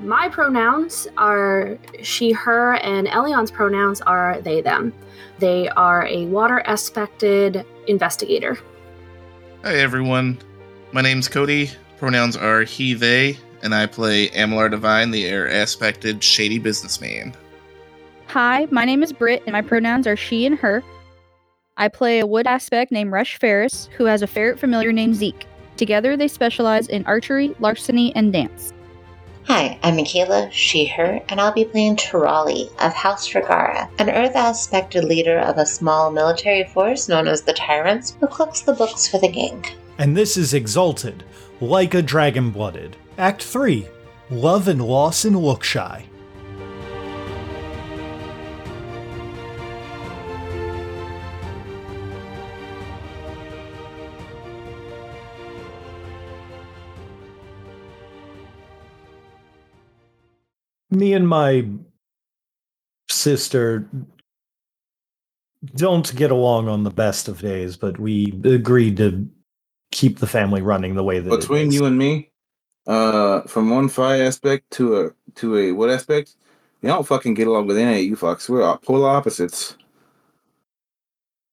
My pronouns are she, her, and Elian's pronouns are they, them. They are a water aspected investigator. Hi everyone, my name's Cody. Pronouns are he, they, and I play Amalar Divine, the air aspected shady businessman. Hi, my name is Britt, and my pronouns are she and her. I play a wood aspect named Rush Ferris, who has a ferret familiar named Zeke. Together, they specialize in archery, larceny, and dance. Hi, I'm Michaela, she, her, and I'll be playing Tirali of House Regara, an Earth aspected leader of a small military force known as the Tyrants, who cooks the books for the gang. and this is Exalted, like a dragon blooded. Act 3 Love and Loss in Lookshy. Me and my sister don't get along on the best of days, but we agreed to keep the family running the way that between you and me, uh, from one fire aspect to a to a what aspect, you don't fucking get along with any of you fucks. We're all polar opposites.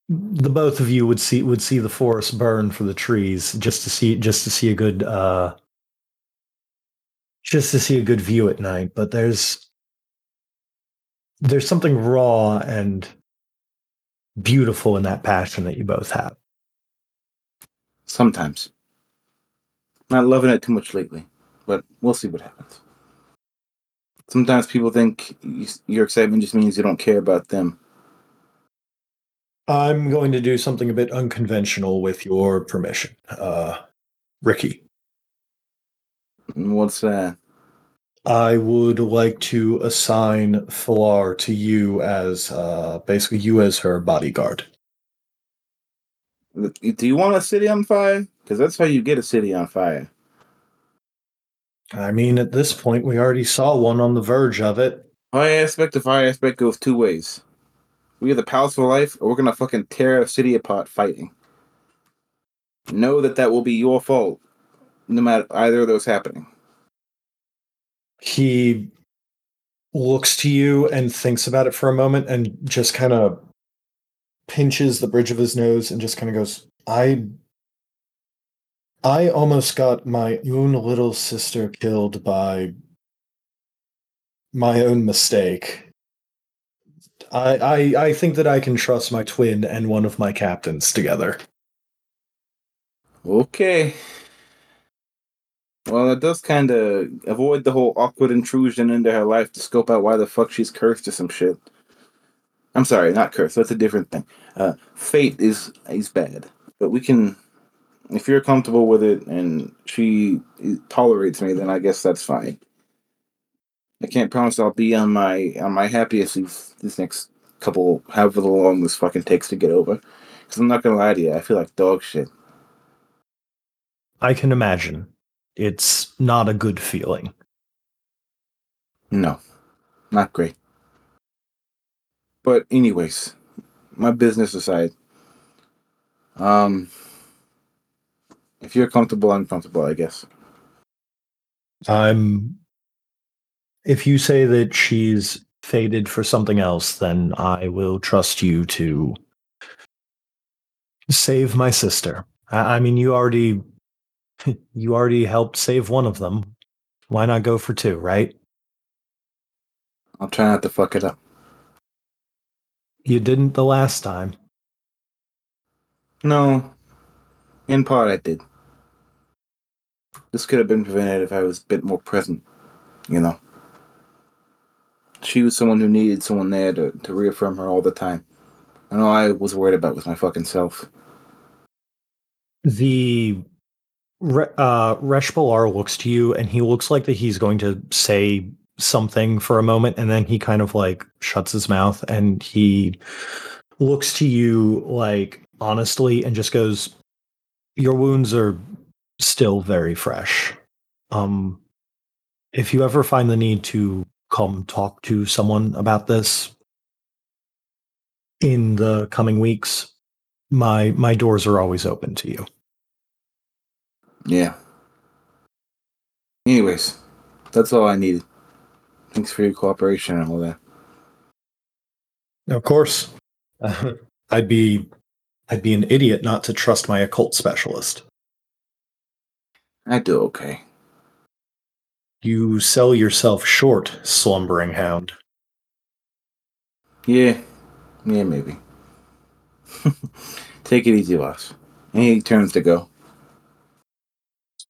the both of you would see would see the forest burn for the trees just to see just to see a good uh just to see a good view at night but there's there's something raw and beautiful in that passion that you both have Sometimes. Not loving it too much lately, but we'll see what happens. Sometimes people think your excitement just means you don't care about them. i'm going to do something a bit unconventional with your permission uh ricky What's that? I would like to assign Falar to you as uh, basically you as her bodyguard. Do you want a city on fire? Because that's how you get a city on fire. I mean, at this point, we already saw one on the verge of it. Fire aspect to fire aspect goes two ways. We are the palace for life, or we're gonna fucking tear a city apart fighting. Know that that will be your fault, no matter either of those happening. He looks to you and thinks about it for a moment and just kind of pinches the bridge of his nose and just kind of goes, I. I almost got my own little sister killed by my own mistake. I, I I think that I can trust my twin and one of my captains together. Okay. Well, it does kind of avoid the whole awkward intrusion into her life to scope out why the fuck she's cursed or some shit. I'm sorry, not cursed. That's a different thing. Uh, fate is is bad, but we can. If you're comfortable with it and she tolerates me, then I guess that's fine. I can't promise I'll be on my on my happiest these this next couple, however long this fucking takes to get over. Because I'm not gonna lie to you, I feel like dog shit. I can imagine. It's not a good feeling. No, not great. But anyways, my business aside, um, if you're comfortable, I'm comfortable, I guess. I'm. If you say that she's fated for something else, then I will trust you to save my sister. I, I mean, you already, you already helped save one of them. Why not go for two, right? I'll try not to fuck it up. You didn't the last time. No, in part I did. This could have been prevented if I was a bit more present, you know. She was someone who needed someone there to, to reaffirm her all the time. And all I was worried about was my fucking self. The Re- uh, Resh looks to you and he looks like that he's going to say something for a moment and then he kind of like shuts his mouth and he looks to you like honestly and just goes, Your wounds are still very fresh. Um, if you ever find the need to come talk to someone about this in the coming weeks, my my doors are always open to you. Yeah. Anyways, that's all I needed. Thanks for your cooperation and all that. Of course, I'd be I'd be an idiot not to trust my occult specialist. I do okay. You sell yourself short, slumbering hound. Yeah. Yeah, maybe. Take it easy, boss. Any turns to go.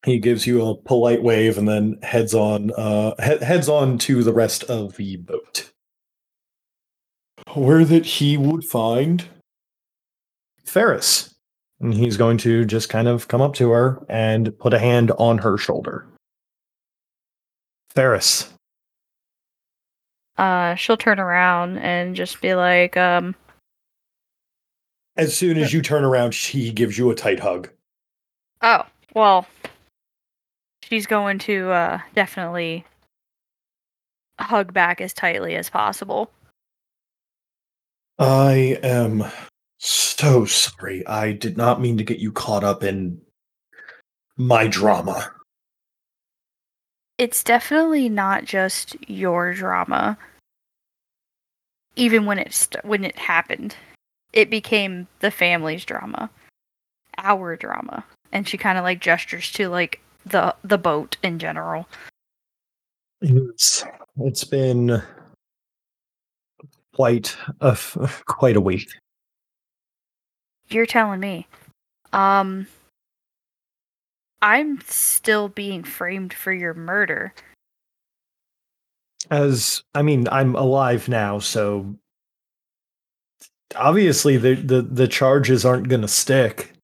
He gives you a polite wave and then heads on uh he- heads on to the rest of the boat. Where that he would find Ferris. And he's going to just kind of come up to her and put a hand on her shoulder. Ferris. Uh, she'll turn around and just be like, um, As soon as you turn around, she gives you a tight hug. oh, well, she's going to uh, definitely hug back as tightly as possible. I am so sorry. I did not mean to get you caught up in my drama. It's definitely not just your drama. Even when it st- when it happened, it became the family's drama, our drama, and she kind of like gestures to like the the boat in general. It's it's been quite a f- quite a week. You're telling me. Um I'm still being framed for your murder. As I mean, I'm alive now, so obviously the the, the charges aren't going to stick.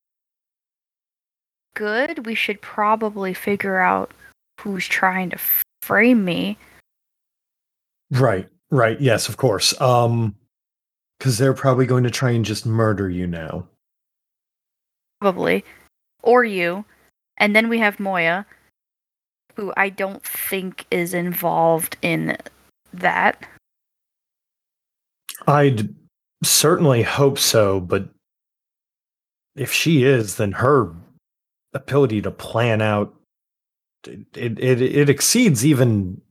Good. We should probably figure out who's trying to frame me. Right. Right. Yes, of course. Um cuz they're probably going to try and just murder you now. Probably. Or you. And then we have Moya, who I don't think is involved in that. I'd certainly hope so, but if she is, then her ability to plan out it it, it exceeds even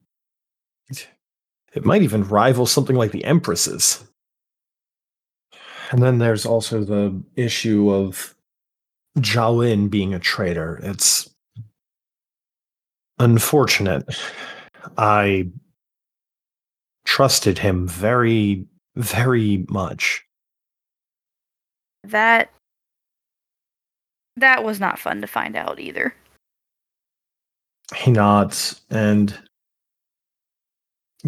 it might even rival something like the Empress's. And then there's also the issue of Jawin being a traitor. It's unfortunate. I trusted him very, very much. That that was not fun to find out either. He nods and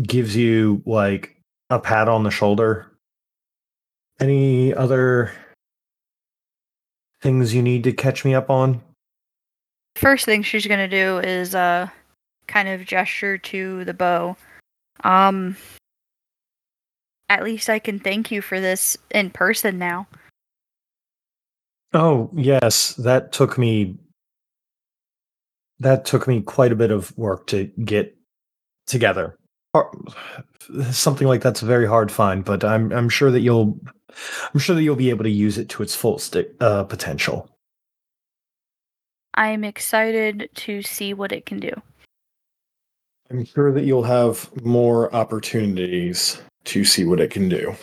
gives you like a pat on the shoulder. Any other things you need to catch me up on? First thing she's gonna do is uh kind of gesture to the bow. Um at least I can thank you for this in person now. Oh, yes, that took me that took me quite a bit of work to get together. Something like that's a very hard find, but I'm I'm sure that you'll I'm sure that you'll be able to use it to its full sti- uh, potential. I'm excited to see what it can do. I'm sure that you'll have more opportunities to see what it can do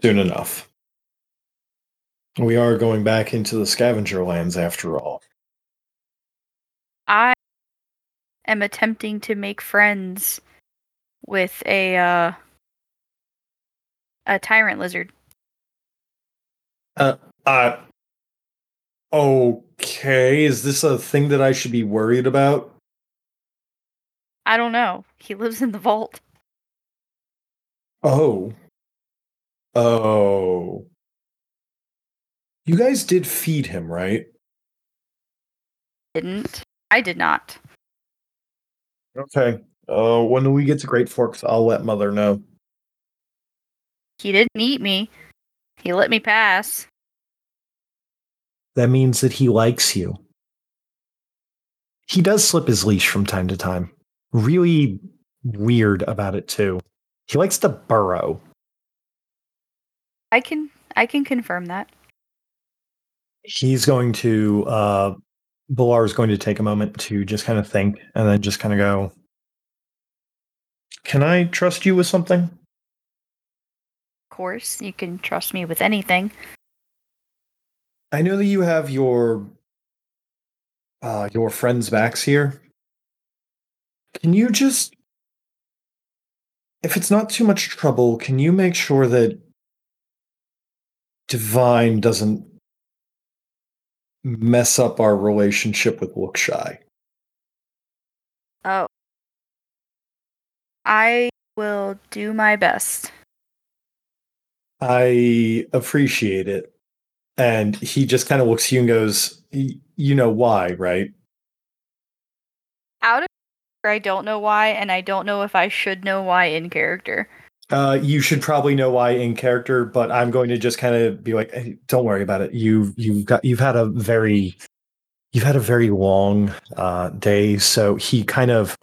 soon enough. We are going back into the scavenger lands after all. I am attempting to make friends with a uh a tyrant lizard. Uh, okay. Is this a thing that I should be worried about? I don't know. He lives in the vault. Oh. Oh. You guys did feed him, right? Didn't. I did not. Okay. Uh, when we get to Great Forks, I'll let Mother know. He didn't eat me. He let me pass. That means that he likes you. He does slip his leash from time to time. Really weird about it too. He likes to burrow. I can I can confirm that. He's going to uh Bilar is going to take a moment to just kind of think and then just kind of go, Can I trust you with something? Of course, you can trust me with anything. I know that you have your uh your friends backs here. Can you just if it's not too much trouble, can you make sure that Divine doesn't mess up our relationship with Lookshy? Oh. I will do my best. I appreciate it. And he just kind of looks at you and goes, "Y- You know why, right? Out of I don't know why, and I don't know if I should know why in character. Uh, you should probably know why in character, but I'm going to just kind of be like, hey, don't worry about it. You you've got you've had a very you've had a very long uh, day, so he kind of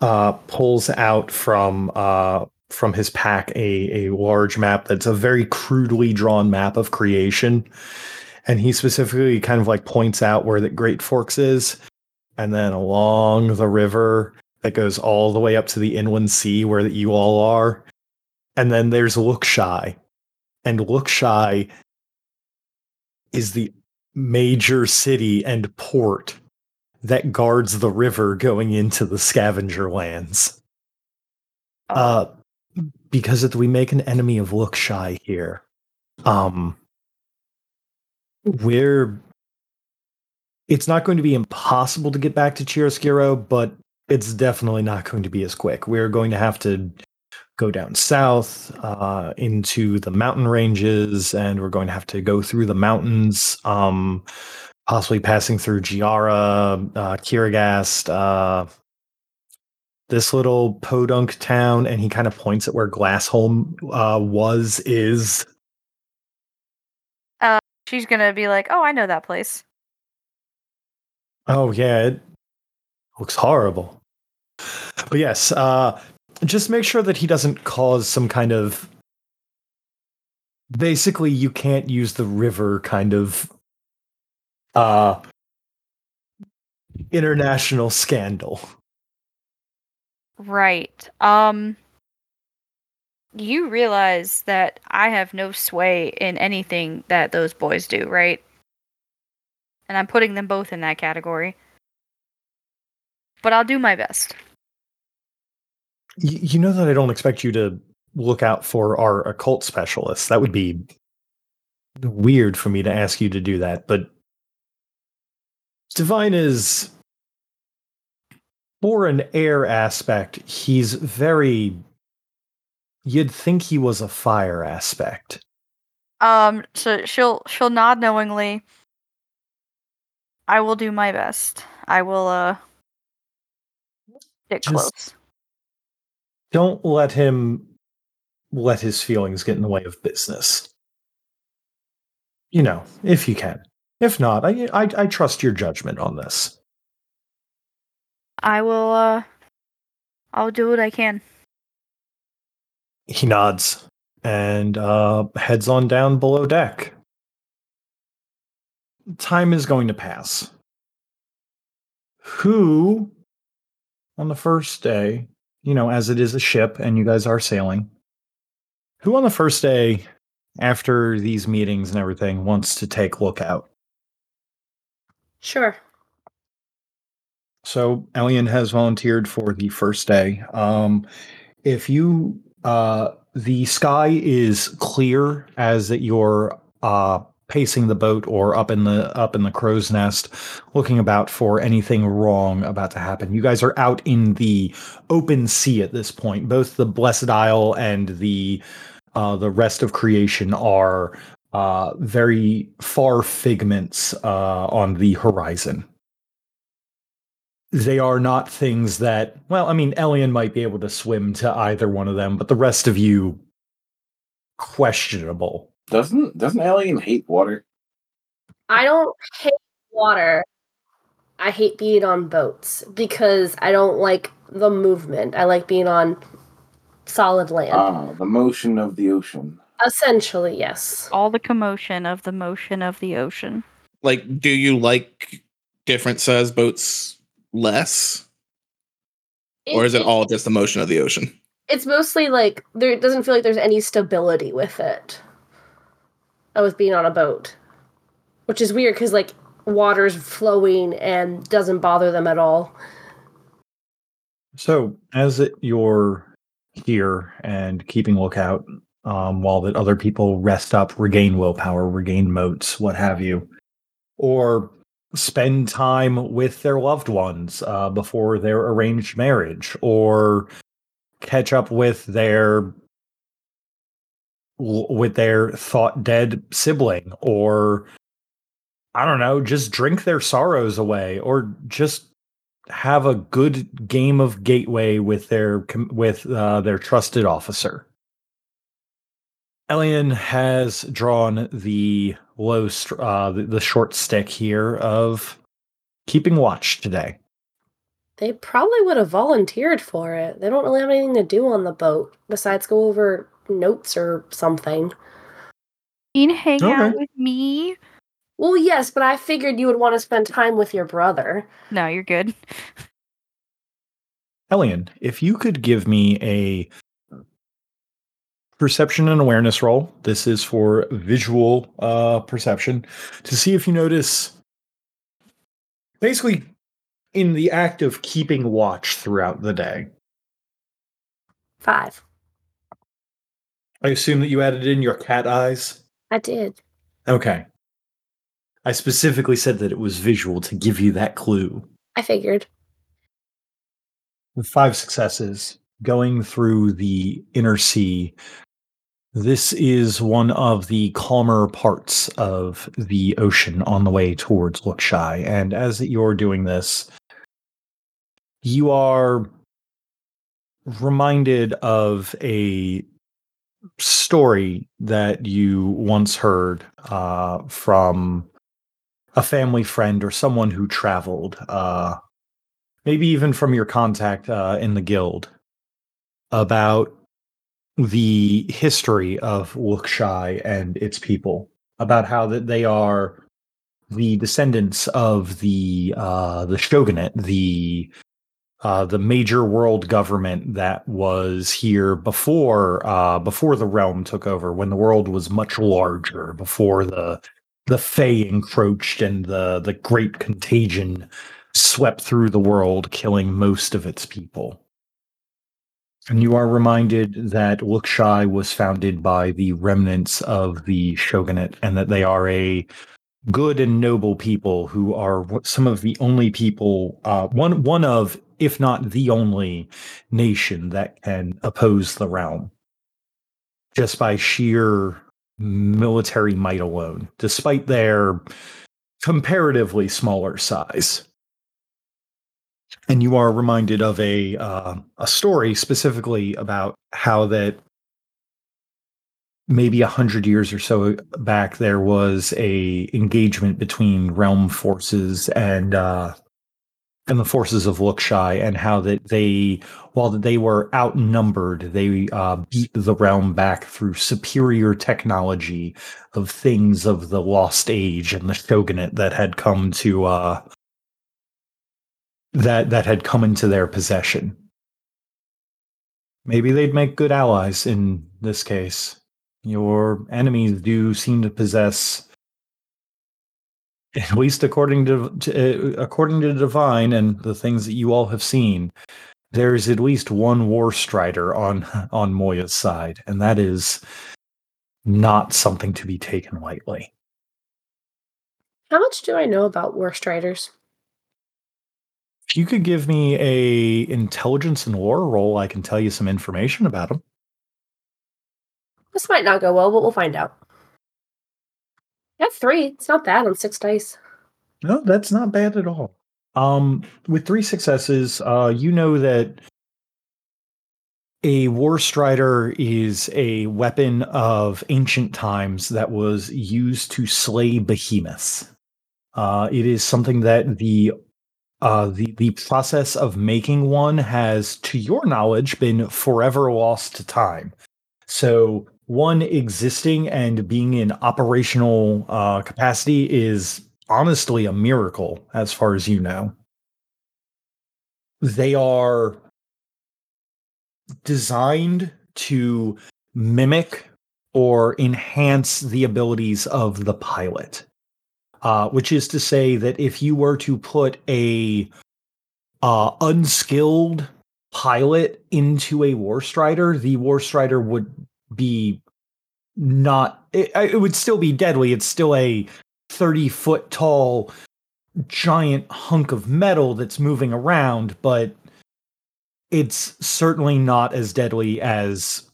uh, pulls out from uh, from his pack a a large map that's a very crudely drawn map of creation, and he specifically kind of like points out where the Great Forks is, and then along the river that goes all the way up to the inland sea where that you all are. And then there's Lookshy. And Lookshy is the major city and port that guards the river going into the scavenger lands. Oh, Uh because if we make an enemy of Lookshy here, um we're it's not going to be impossible to get back to Chiaroscuro, but it's definitely not going to be as quick. We're going to have to go down south uh, into the mountain ranges, and we're going to have to go through the mountains, um, possibly passing through Giara, uh, Kirigast, uh, this little podunk town, and he kind of points at where Glassholm uh, was, is. she's gonna be like, "Oh, I know that place." Oh yeah, it looks horrible. But yes, uh just make sure that he doesn't cause some kind of basically you can't use the river kind of uh international scandal. Right. Um. You realize that I have no sway in anything that those boys do, right? And I'm putting them both in that category. But I'll do my best. You know that I don't expect you to look out for our occult specialists. That would be weird for me to ask you to do that, but Divine is for an air aspect, he's very you'd think he was a fire aspect. Um. So she'll she'll nod knowingly. I will do my best. I will uh. Get Just- close. Don't let him let his feelings get in the way of business. You know, if you can. If not, I I, I trust your judgment on this. I will uh. I'll do what I can. He nods and uh, heads on down below deck. Time is going to pass. Who, on the first day, you know, as it is a ship and you guys are sailing, who on the first day after these meetings and everything wants to take lookout? Sure. So Elian has volunteered for the first day. Um, if you, uh, the sky is clear as that you're uh, pacing the boat or up in the up in the crow's nest, looking about for anything wrong about to happen. You guys are out in the open sea at this point. Both the Blessed Isle and the uh, the rest of creation are uh, very far figments uh, on the horizon they are not things that well i mean elian might be able to swim to either one of them but the rest of you questionable Doesn't doesn't Elian hate water? I don't hate water. I hate being on boats because I don't like the movement. I like being on solid land. Ah, the motion of the ocean. Essentially, yes. All the commotion of the motion of the ocean. Like, do you like different size boats less, or is it all just the motion of the ocean? It's mostly like there it doesn't feel like there's any stability with it. I was being on a boat, which is weird because like water's flowing and doesn't bother them at all. So, as it, you're here and keeping lookout, um, while that other people rest up, regain willpower, regain motes, what have you, or spend time with their loved ones uh, before their arranged marriage, or catch up with their with their thought dead sibling, or I don't know, just drink their sorrows away, or just have a good game of gateway with their with uh, their trusted officer. Elian has drawn the low, uh, the, the short stick here of keeping watch today. They probably would have volunteered for it. They don't really have anything to do on the boat besides go over notes or something. You can hang out with me. Well, yes, but I figured you would want to spend time with your brother. No, you're good. Elian, if you could give me a perception and awareness roll, this is for visual uh, perception, to see if you notice basically in the act of keeping watch throughout the day. Five. I assume that you added in your cat eyes. I did. Okay. I specifically said that it was visual to give you that clue. I figured. With five successes, going through the inner sea, this is one of the calmer parts of the ocean on the way towards Lookshy. And as you're doing this, you are reminded of a story that you once heard uh, from a family friend or someone who traveled, uh, maybe even from your contact uh, in the guild, about the history of Lookshy and its people, about how that they are the descendants of the uh, the shogunate, the uh, the major world government that was here before uh, before the realm took over, when the world was much larger, before the the Fae encroached and the the Great Contagion swept through the world, killing most of its people. And you are reminded that Lookshy was founded by the remnants of the shogunate, and that they are a good and noble people who are some of the only people, uh, one one of, if not the only, nation that can oppose the realm, just by sheer military might alone, despite their comparatively smaller size. And you are reminded of a uh, a story specifically about how that maybe a hundred years or so back there was a engagement between realm forces and uh, and the forces of Lookshy, and how that they, while they were outnumbered, they uh, beat the realm back through superior technology of things of the Lost Age and the Shogunate that had come to uh, that that had come into their possession. Maybe they'd make good allies in this case. Your enemies do seem to possess, at least according to, to uh, according to Divine and the things that you all have seen, there's at least one war strider on on Moya's side, and that is not something to be taken lightly. How much do I know about War Striders? If you could give me a intelligence and lore roll, I can tell you some information about them. This might not go well, but we'll find out. Have three. It's not bad on six dice. No, that's not bad at all. Um, with three successes, uh, you know that a war strider is a weapon of ancient times that was used to slay behemoths. Uh, it is something that the uh, the the process of making one has, to your knowledge, been forever lost to time. So one existing and being in operational uh, capacity is honestly a miracle, as far as you know. They are designed to mimic or enhance the abilities of the pilot. Uh, which is to say that if you were to put a uh, unskilled pilot into a Warstrider, the Warstrider would be not. It, it would still be deadly. It's still a thirty foot tall giant hunk of metal that's moving around, but it's certainly not as deadly as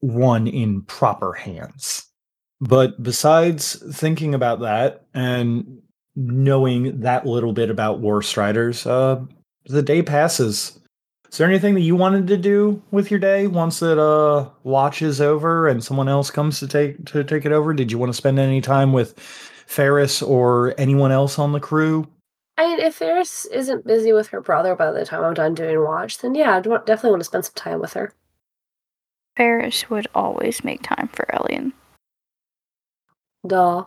one in proper hands. But besides thinking about that and knowing that little bit about War Striders, uh, the day passes. Is there anything that you wanted to do with your day once that uh watch is over and someone else comes to take to take it over? Did you want to spend any time with Ferris or anyone else on the crew? I mean, if Ferris isn't busy with her brother by the time I'm done doing watch, then yeah, I'd definitely want to spend some time with her. Ferris would always make time for Elian. Duh.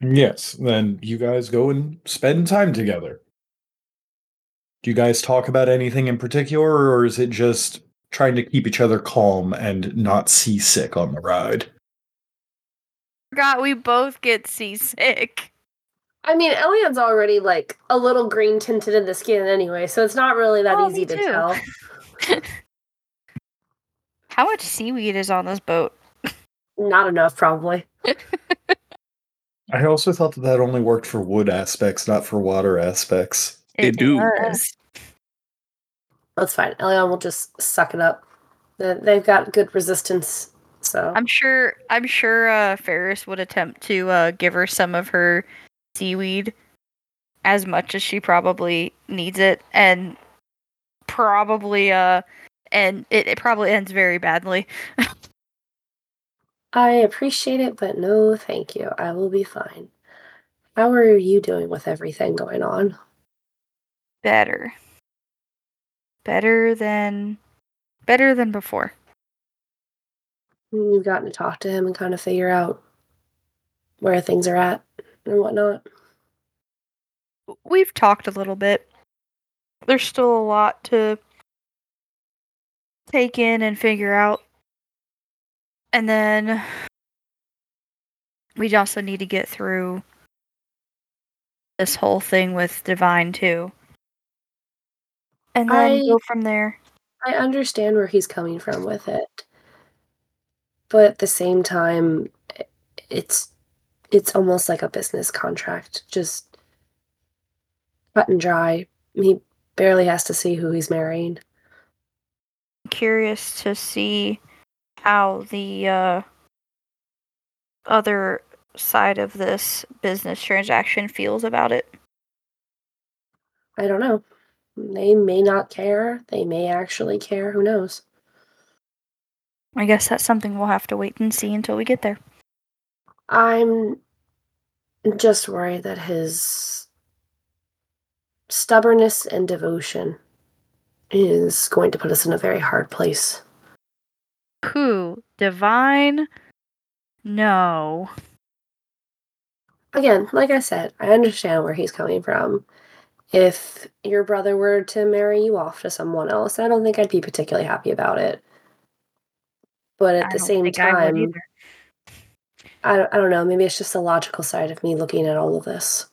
Yes, then you guys go and spend time together. Do you guys talk about anything in particular, or is it just trying to keep each other calm and not seasick on the ride? Forgot we both get seasick. I mean, Elian's already like a little green tinted in the skin anyway, so it's not really that Oh, easy to too. tell. How much seaweed is on this boat? Not enough, probably. I also thought that that only worked for wood aspects, not for water aspects. They do. does. That's fine. Elian will just suck it up. They- They've got good resistance, so I'm sure. I'm sure uh, Ferris would attempt to uh, give her some of her seaweed, as much as she probably needs it, and probably uh, and it, it probably ends very badly. I appreciate it, but no, thank you. I will be fine. How are you doing with everything going on? Better. Better than. Better than before. You've gotten to talk to him and kind of figure out where things are at and whatnot. We've talked a little bit. There's still a lot to take in and figure out. And then we also need to get through this whole thing with Divine too. And then I- go from there. I understand where he's coming from with it. But at the same time, it's it's almost like a business contract. Just cut and dry. He barely has to see who he's marrying. Curious to see how the uh, other side of this business transaction feels about it. I don't know. They may not care. They may actually care. Who knows? I guess that's something we'll have to wait and see until we get there. I'm just worried that his stubbornness and devotion is going to put us in a very hard place. Who? Divine? No. Again, like I said, I understand where he's coming from. If your brother were to marry you off to someone else, I don't think I'd be particularly happy about it. But at I the same I time, either. I don't, I don't know. Maybe it's just the logical side of me looking at all of this.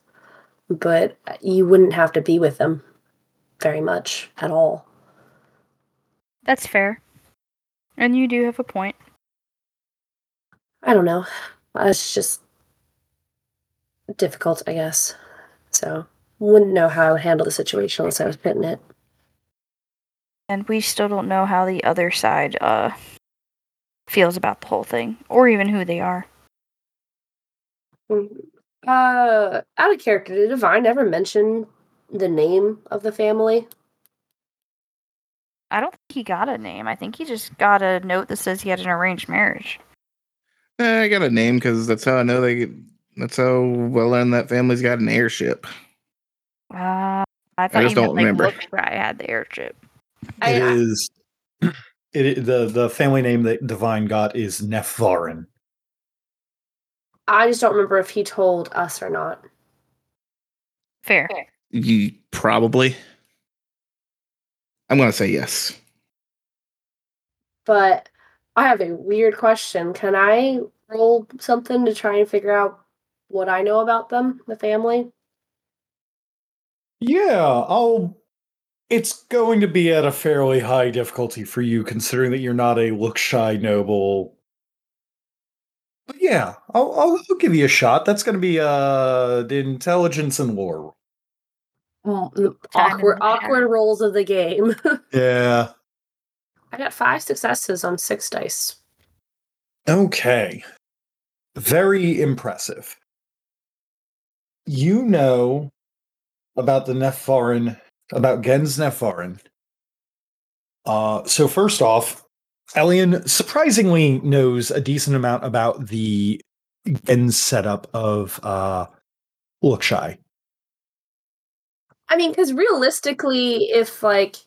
But uh, you wouldn't have to be with them very much at all. That's fair. And you do have a point. I don't know. It's just difficult, I guess. So, wouldn't know how I would handle the situation unless I was put in it. And we still don't know how the other side uh feels about the whole thing, or even who they are. Uh, out of character, did Divine ever mention the name of the family? I don't think he got a name. I think he just got a note that says he had an arranged marriage. Eh, I got a name because that's how I know they. Get, that's how well known that family's got an airship. Uh, I thought just don't meant, like, remember. Look, I had the airship. I- It is. It the the family name that Divine got is Nephvarin. I just don't remember if he told us or not. Fair. You probably. I'm gonna say yes. But I have a weird question. Can I roll something to try and figure out what I know about them, the family? Yeah, I'll. It's going to be at a fairly high difficulty for you, considering that you're not a Lookshy noble. But yeah, I'll, I'll, I'll give you a shot. That's going to be uh the intelligence and lore. Well, awkward, and awkward rolls of the game. Yeah. I got five successes on six dice. Okay. Very impressive. You know about the Nepharin, about Gens Nepharin. Uh, so first off, Elian surprisingly knows a decent amount about the Gen setup of uh, Lookshy. I mean, because realistically, if like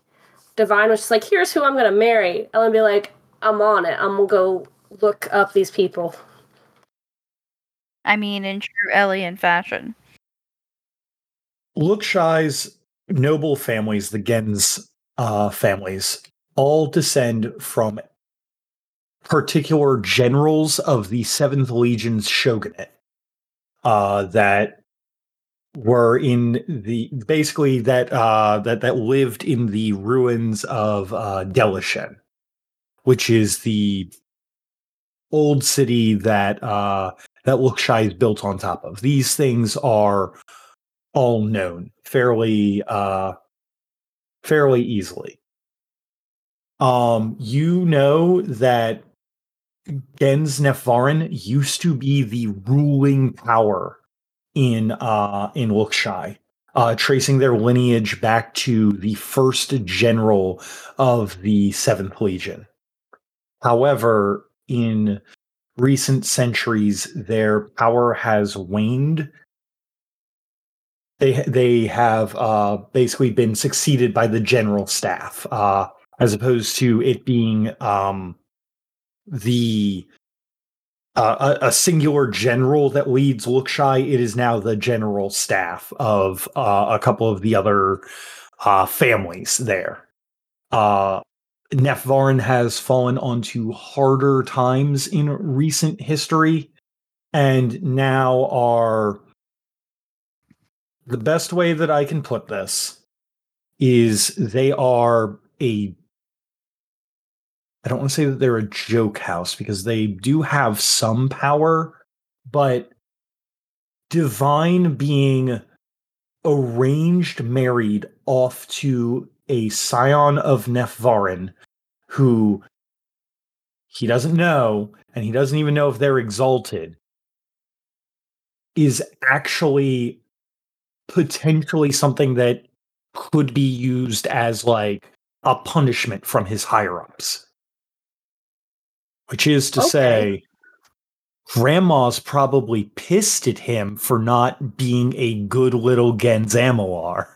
Divine was just like, here's who I'm going to marry, Ellen would be like, I'm on it. I'm going to go look up these people. I mean, in true Elian fashion. Lookshy's noble families, the Gens uh, families, all descend from particular generals of the Seventh Legion's shogunate uh, that were in the basically that uh, that that lived in the ruins of uh, Deheleshen, which is the old city that uh, that Lookshy is built on top of. These things are all known fairly uh fairly easily. Um you know that gens nepharin used to be the ruling power in uh in Lookshy, uh tracing their lineage back to the first general of the seventh legion. However in recent centuries their power has waned they they have uh, basically been succeeded by the general staff, uh, as opposed to it being um, the uh, a, a singular general that leads Lookshy. It is now the general staff of uh, a couple of the other uh, families there. Uh, Nephvarin has fallen onto harder times in recent history, and now are the best way that I can put this is they are a I don't want to say that they're a joke house because they do have some power, but Divine being arranged married off to a scion of Nephvarin who he doesn't know and he doesn't even know if they're exalted is actually potentially something that could be used as like a punishment from his higher ups. Which is to Okay. say, Grandma's probably pissed at him for not being a good little Gens Amalar.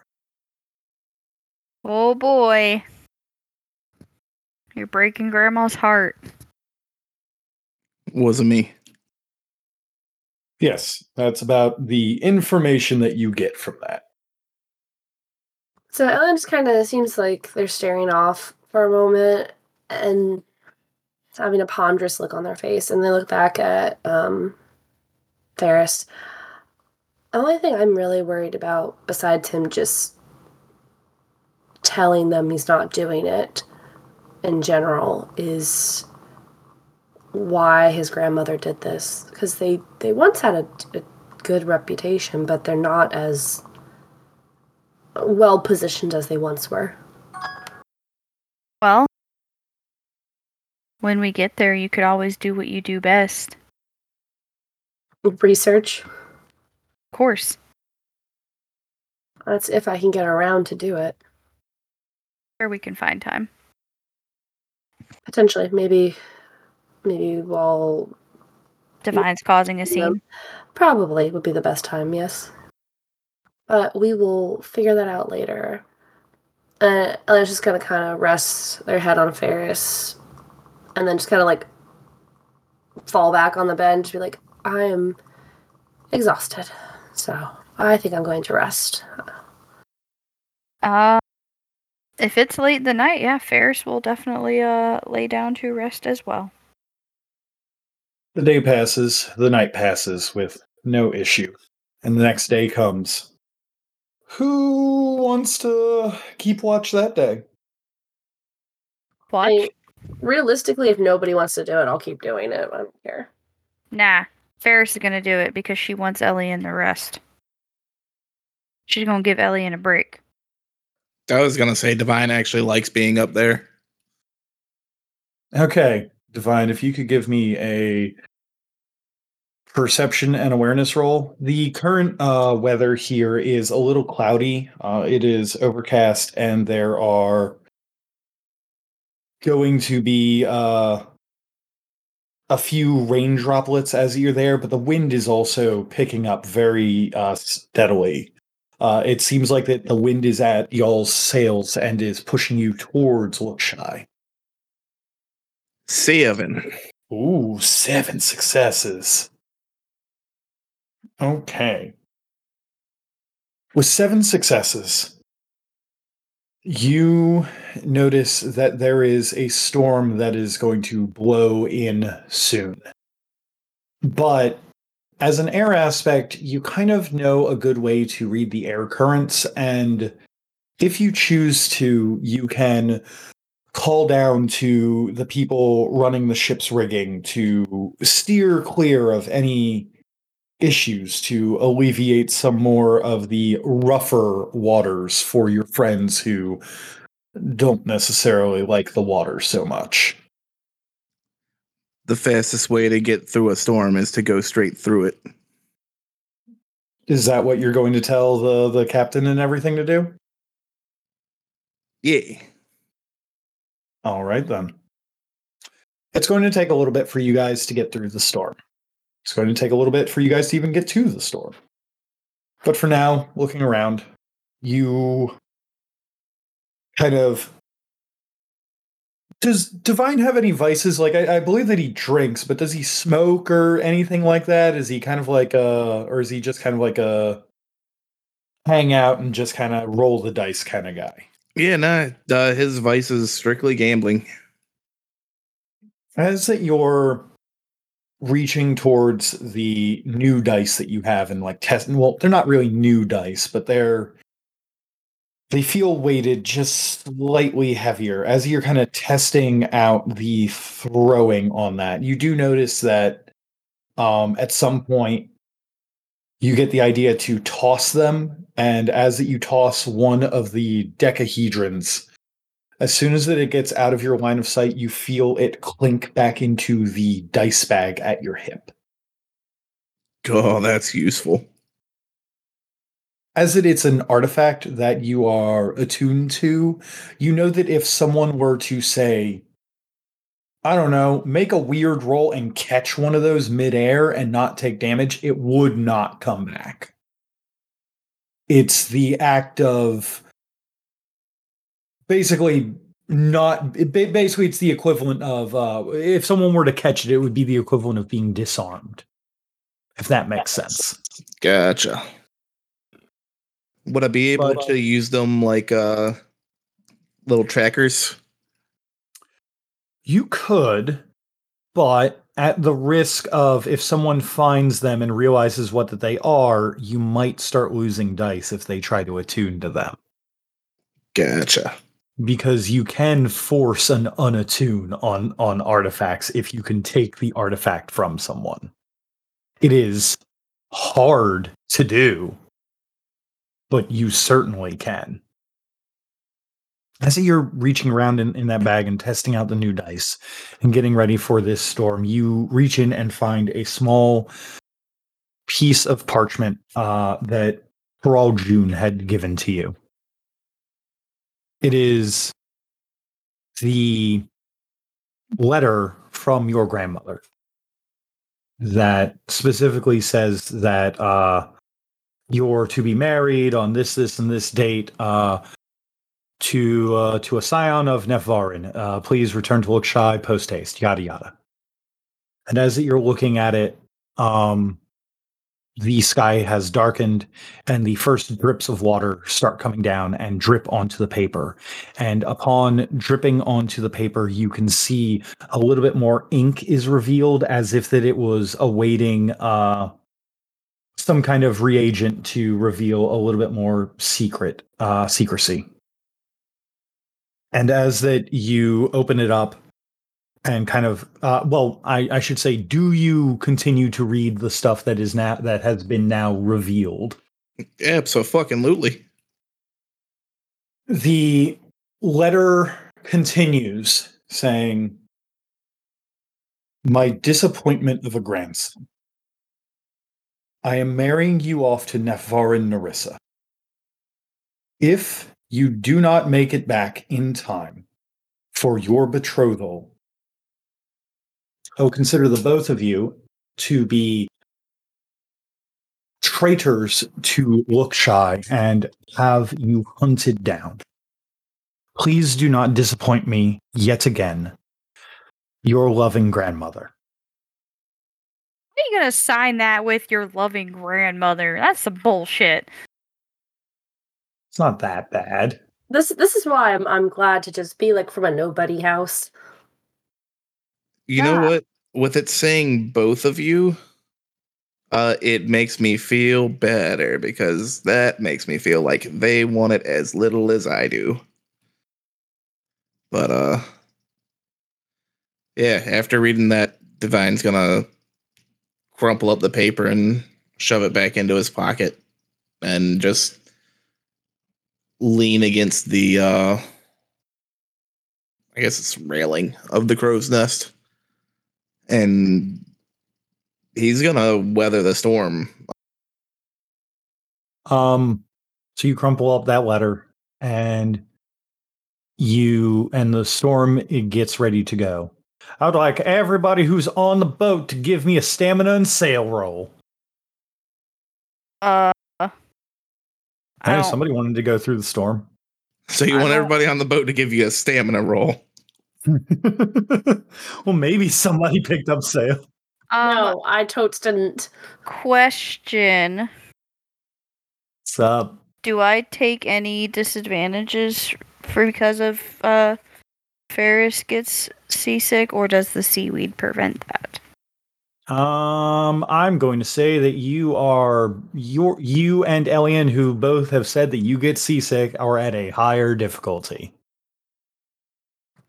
Oh boy. You're breaking Grandma's heart. Wasn't me. Yes, that's about the information that you get from that. So Ellen just kind of seems like they're staring off for a moment and having a ponderous look on their face, and they look back at um, Ferris. The only thing I'm really worried about, besides him just telling them he's not doing it in general, is why his grandmother did this. Because they, they once had a, a good reputation, but they're not as well positioned as they once were. Well, when we get there, you could always do what you do best. Research. Of course. That's if I can get around to do it. Sure, we can find time. Potentially, maybe, maybe while Divine's causing a scene. probably would be the best time. Yes, but we will figure that out later. Uh, Elliot's just gonna kind of rest their head on Ferris, and then just kind of like fall back on the bed and be like, "I am exhausted, so I think I'm going to rest." Uh, if it's late in the night, yeah, Ferris will definitely uh lay down to rest as well. The day passes, the night passes with no issue, and the next day comes. Who wants to keep watch that day? Watch. I mean, realistically, if nobody wants to do it, I'll keep doing it. I don't care. Nah, Ferris is gonna do it because she wants Ellie and the rest. She's gonna give Ellie a break. I was gonna say Divine actually likes being up there. Okay, Divine, if you could give me a perception and awareness roll. The current uh, weather here is a little cloudy. Uh, it is overcast, and there are going to be uh, a few rain droplets as you're there, but the wind is also picking up very uh, steadily. Uh, it seems like that the wind is at y'all's sails and is pushing you towards Lookshy. Seven. Ooh, seven successes. Okay. With seven successes, you notice that there is a storm that is going to blow in soon. But as an air aspect, you kind of know a good way to read the air currents. And if you choose to, you can call down to the people running the ship's rigging to steer clear of any issues to alleviate some more of the rougher waters for your friends who don't necessarily like the water so much. The fastest way to get through a storm is to go straight through it. Is that what you're going to tell the the captain and everything to do? Yeah. All right then. It's going to take a little bit for you guys to get through the storm. It's going to take a little bit for you guys to even get to the storm. But for now, looking around, you kind of does Divine have any vices? Like I, I believe that he drinks, but does he smoke or anything like that? Is he kind of like a or is he just kind of like a hang out and just kind of roll the dice kind of guy? Yeah, nah. Uh, his vice is strictly gambling. As that you're reaching towards the new dice that you have and like testing, well, they're not really new dice, but they're they feel weighted just slightly heavier as you're kind of testing out the throwing on that. You do notice that um, at some point you get the idea to toss them, and as you toss one of the decahedrons, as soon as that it gets out of your line of sight, you feel it clink back into the dice bag at your hip. Oh, that's useful. As it it's an artifact that you are attuned to, you know that if someone were to say, I don't know, make a weird roll and catch one of those midair and not take damage, it would not come back. It's the act of basically not it basically it's the equivalent of uh if someone were to catch it it would be the equivalent of being disarmed if that makes sense Gotcha. Would I be able But- to use them like uh little trackers? You could, but at the risk of if someone finds them and realizes what that they are, you might start losing dice if they try to attune to them. Gotcha. Because you can force an unattune on on artifacts if you can take the artifact from someone. It is hard to do, but you certainly can. As you're reaching around in, in that bag and testing out the new dice and getting ready for this storm, you reach in and find a small piece of parchment uh, that Peral June had given to you. It is the letter from your grandmother that specifically says that uh, you're to be married on this, this, and this date uh, to uh, to a scion of Nefarin. Uh, please return to Lookshy post haste. Yada yada. And as you're looking at it, um, the sky has darkened and the first drips of water start coming down and drip onto the paper. And upon dripping onto the paper, you can see a little bit more ink is revealed as if that it was awaiting uh, some kind of reagent to reveal a little bit more secret uh, secrecy. And as that you open it up, and kind of uh, well I, I should say do you continue to read the stuff that is now that has been now revealed? Absolutely. the letter continues saying my disappointment of a grandson. I am marrying you off to nefarin narissa. If you do not make it back in time for your betrothal will consider the both of you to be traitors to Lookshy and have you hunted down. Please do not disappoint me yet again. Your loving grandmother. How are you gonna sign that with your loving grandmother? That's some bullshit. It's not that bad. This this is why I'm I'm glad to just be like from a nobody house. You know what? With it saying both of you, uh, it makes me feel better because that makes me feel like they want it as little as I do. But uh, yeah. After reading that, Divine's gonna crumple up the paper and shove it back into his pocket, and just lean against the uh, I guess it's railing of the crow's nest and he's gonna weather the storm. Um, so you crumple up that letter and you and the storm it gets ready to go. I would like everybody who's on the boat to give me a stamina and sail roll. Uh, I I know somebody wanted to go through the storm. So you I want don't- everybody on the boat to give you a stamina roll. well, maybe somebody picked up sail. um, no, I totes didn't. question: What's up? Do I take any disadvantages for because of uh Ferris gets seasick, or does the seaweed prevent that? Um, I'm going to say that you are your you and Elian, who both have said that you get seasick, are at a higher difficulty.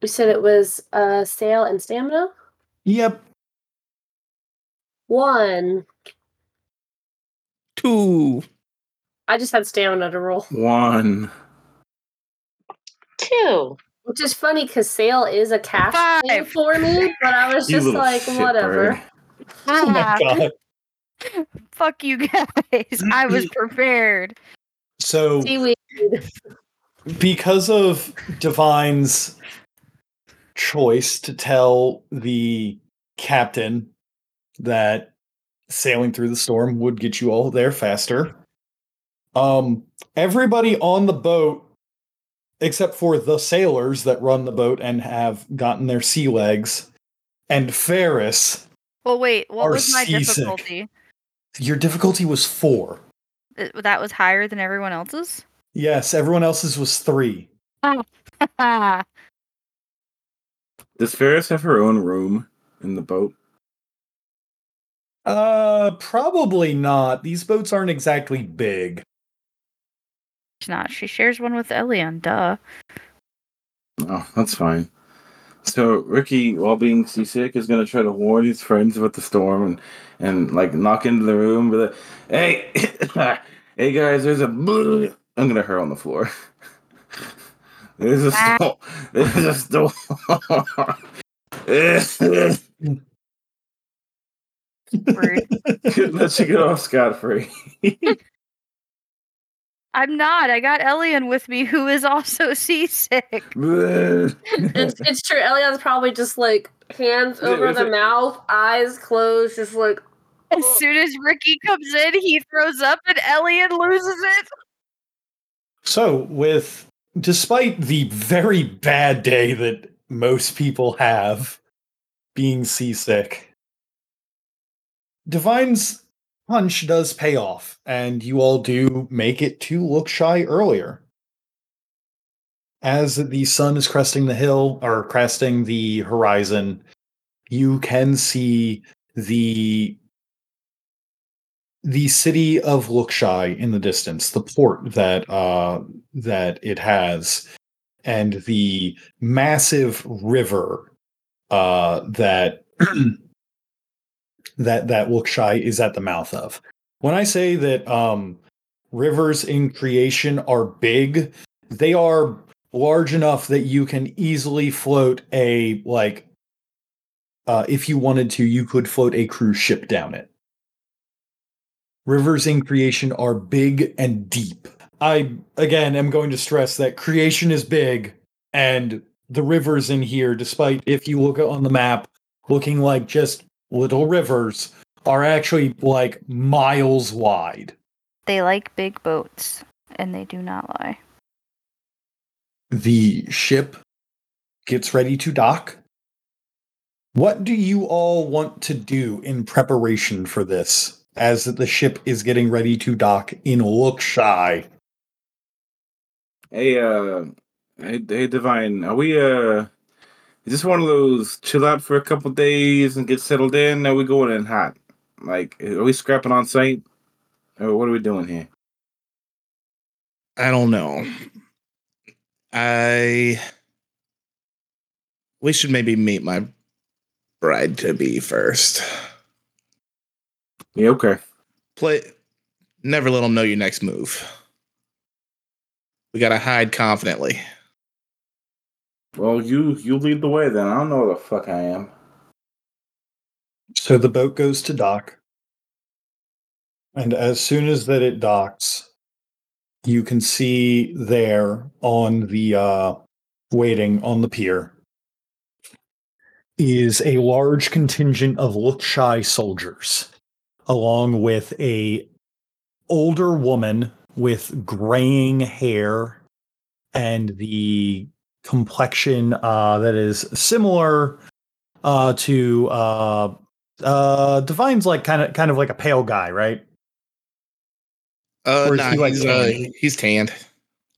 We said it was uh sail and stamina. Yep. One. Two. I just had stamina to roll. One. Two. Which is funny because sail is a cast for me, but I was You just like, shitbird. whatever. Oh my Ah, god. Fuck you guys! I was prepared. So Seaweed. because of Divine's choice to tell the captain that sailing through the storm would get you all there faster. Um, everybody on the boat, except for the sailors that run the boat and have gotten their sea legs, and Ferris, Well, wait. What was my seasick. difficulty? your difficulty was four. Th- That was higher than everyone else's. Yes, everyone else's was three. Does Ferris have her own room in the boat? Uh, probably not. These boats aren't exactly big. She's not. She shares one with Elian. Duh. Oh, that's fine. So Ricky, while being seasick, is gonna try to warn his friends about the storm and and like knock into the room, be like, "Hey, hey guys, there's a." I'm gonna hurl on the floor. There's a Ah. storm. There's a storm. Let you get off scot free. I'm not. I got Elian with me, who is also seasick. it's, it's true. Elian's probably just like hands over the it- mouth, eyes closed, just like As oh. soon as Ricky comes in, he throws up and Elian loses it. So, with despite the very bad day that most people have being seasick, Divine's punch does pay off, and you all do make it to Lookshy earlier. As the sun is cresting the hill or cresting the horizon, you can see the the city of Lookshy in the distance, the port that uh, that it has, and the massive river uh, that that that Lookshy is at the mouth of. When I say that um, rivers in creation are big, they are large enough that you can easily float a like. Uh, if you wanted to, you could float a cruise ship down it. Rivers in creation are big and deep. I again am going to stress that creation is big and the rivers in here, despite if you look on the map looking like just little rivers, are actually like miles wide. They like big boats, and they do not lie. The ship gets ready to dock. What do you all want to do in preparation for this as the ship is getting ready to dock in Lookshy? Hey, uh, hey, hey, Divine, are we, uh, is this one of those chill out for a couple days and get settled in? Now we going in hot? Like, are we scrapping on site? Or what are we doing here? I don't know. I we should maybe meet my bride to be first. Yeah, okay. Play never let them know your next move. We gotta hide confidently. Well, you you lead the way then. I don't know where the fuck I am. So the boat goes to dock. And as soon as that it docks, you can see there on the uh waiting on the pier is a large contingent of Lookshy soldiers along with a older woman with graying hair and the complexion uh that is similar uh to uh uh divine's like kind of kind of like a pale guy right? Uh, nah, he, like, he's, uh, he's tanned.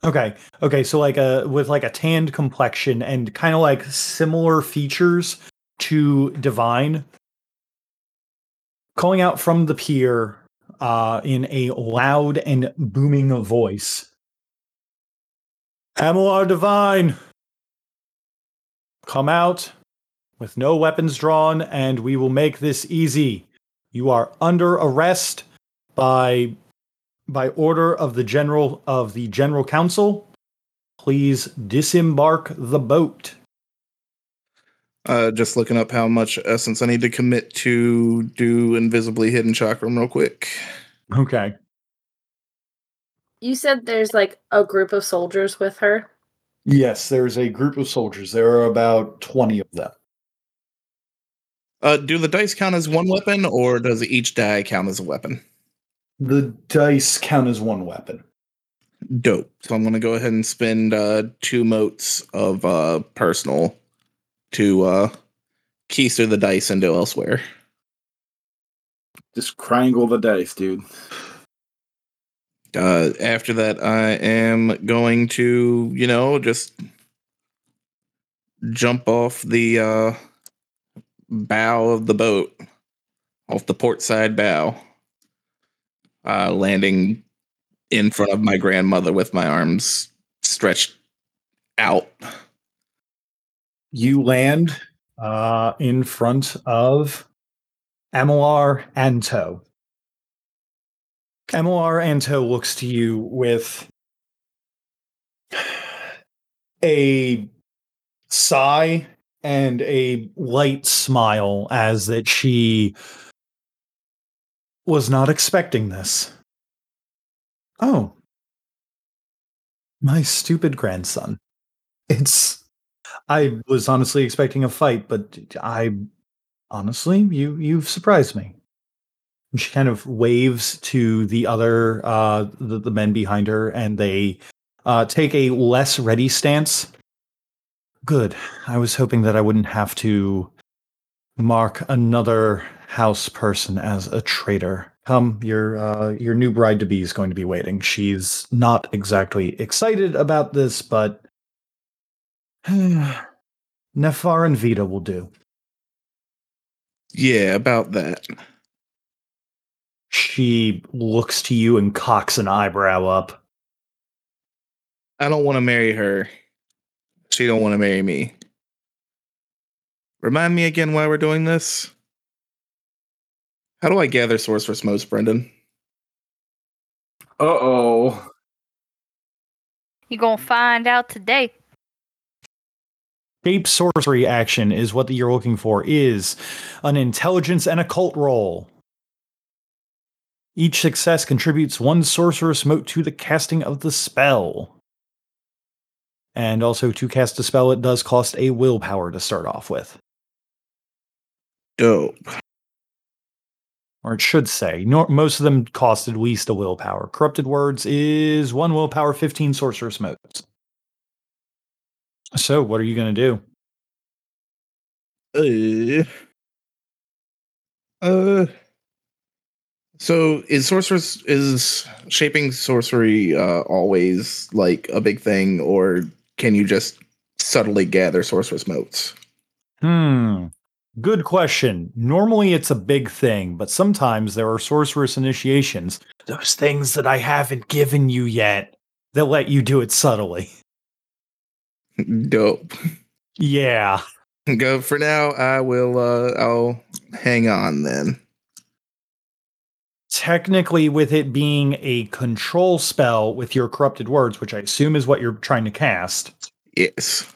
okay okay so like a with like a tanned complexion and kind of like similar features to divine calling out from the pier uh in a loud and booming voice. Amalar Divine come out with no weapons drawn and we will make this easy you are under arrest by by order of the general of the general council please disembark the boat Uh, just looking up how much essence I need to commit to do invisibly hidden chakram real quick. okay you said there's like a group of soldiers with her. Yes there's a group of soldiers there are about 20 of them Uh, do the dice count as one weapon, or does each die count as a weapon? the dice count as one weapon Dope. So I'm gonna go ahead and spend uh, two motes of uh, personal to uh, keister the dice into elsewhere. Just crangle the dice, dude. Uh, after that, I am going to, you know, just jump off the uh, bow of the boat, off the port side bow, uh, landing in front of my grandmother with my arms stretched out. you land uh, in front of Amalar Anto. Amalar Anto looks to you with a sigh and a light smile as that she was not expecting this. Oh, My stupid grandson. It's. I was honestly expecting a fight, but I. Honestly, you you've surprised me. She kind of waves to the other uh the, the men behind her, and they uh take a less ready stance. Good. I was hoping that I wouldn't have to mark another house person as a traitor. Come, your uh, your new bride to be is going to be waiting. She's not exactly excited about this, but Nefarin Vita will do. Yeah, about that. She looks to you and cocks an eyebrow up. I don't want to marry her. She don't want to marry me. Remind me again why we're doing this. How do I gather sorcerous motes, Brendan? Uh oh. You gonna find out today. Shape sorcery action is what you're looking for. Is an intelligence and occult roll. Each success contributes one sorcerous mote to the casting of the spell. And also, to cast a spell, it does cost a willpower to start off with. Dope. Or it should say. Nor- most of them cost at least a willpower. Corrupted Words is one willpower, 15 sorcerous motes. So, what are you going to do? Uh, uh, so is sorceress is shaping sorcery uh, always like a big thing, or can you just subtly gather sorcerous motes? Hmm. Good question. Normally it's a big thing, but sometimes there are sorcerous initiations, those things that I haven't given you yet, that let you do it subtly. Dope. Yeah. Go for now. I will. Uh, I'll hang on then. Technically, with it being a control spell with your corrupted words, which I assume is what you're trying to cast, Yes.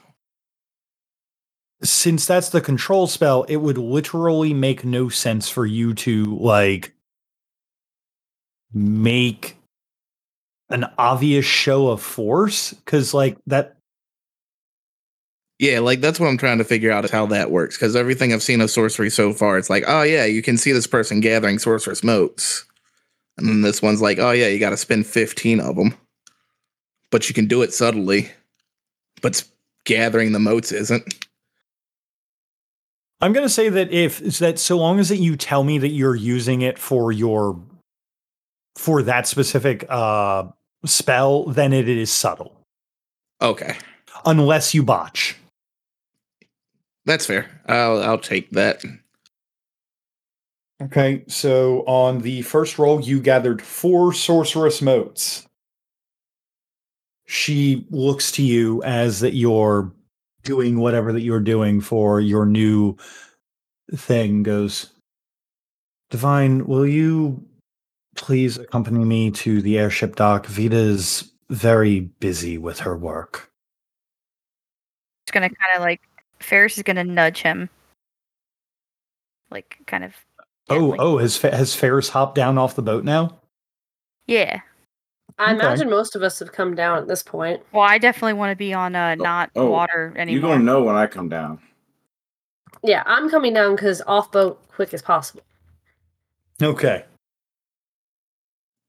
since that's the control spell, it would literally make no sense for you to like make an obvious show of force because like that Yeah, like that's what I'm trying to figure out is how that works. Because everything I've seen of sorcery so far, it's like, oh yeah, you can see this person gathering sorcerous motes, and then this one's like, oh yeah, you got to spend 15 of them, but you can do it subtly. But gathering the motes isn't. i'm going to say that if that so long as that you tell me that you're using it for your for that specific uh spell then it is subtle Okay, unless you botch that's fair. I'll I'll take that. Okay, so on the first roll, you gathered four sorcerous motes. She looks to you as that you're doing whatever that you're doing for your new thing. Goes, Divine, will you please accompany me to the airship dock? Vita's very busy with her work. It's gonna kind of like Ferris is gonna nudge him, like kind of. Oh, oh, has has Ferris hopped down off the boat now? yeah. I Okay. imagine most of us have come down at this point. Well, I definitely want to be on uh, not oh, water anymore. You're gonna know when I come down. Yeah, I'm coming down because off boat quick as possible. Okay.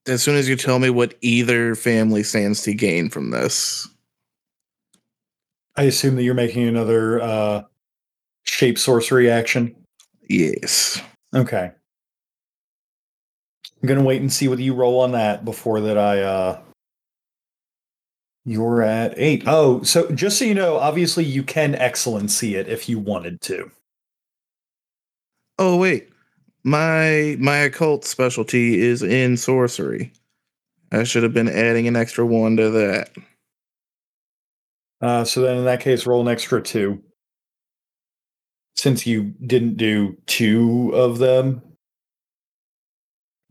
As soon as you tell me what either family stands to gain from this, I assume that you're making another uh shape sorcery action. yes. Okay. I'm gonna wait and see what you roll on that before that I uh you're at eight. Oh, so just so you know, obviously you can excellency it if you wanted to. Oh wait, my my occult specialty is in sorcery. I should have been adding an extra one to that. Uh so then in that case roll an extra two. Since you didn't do two of them.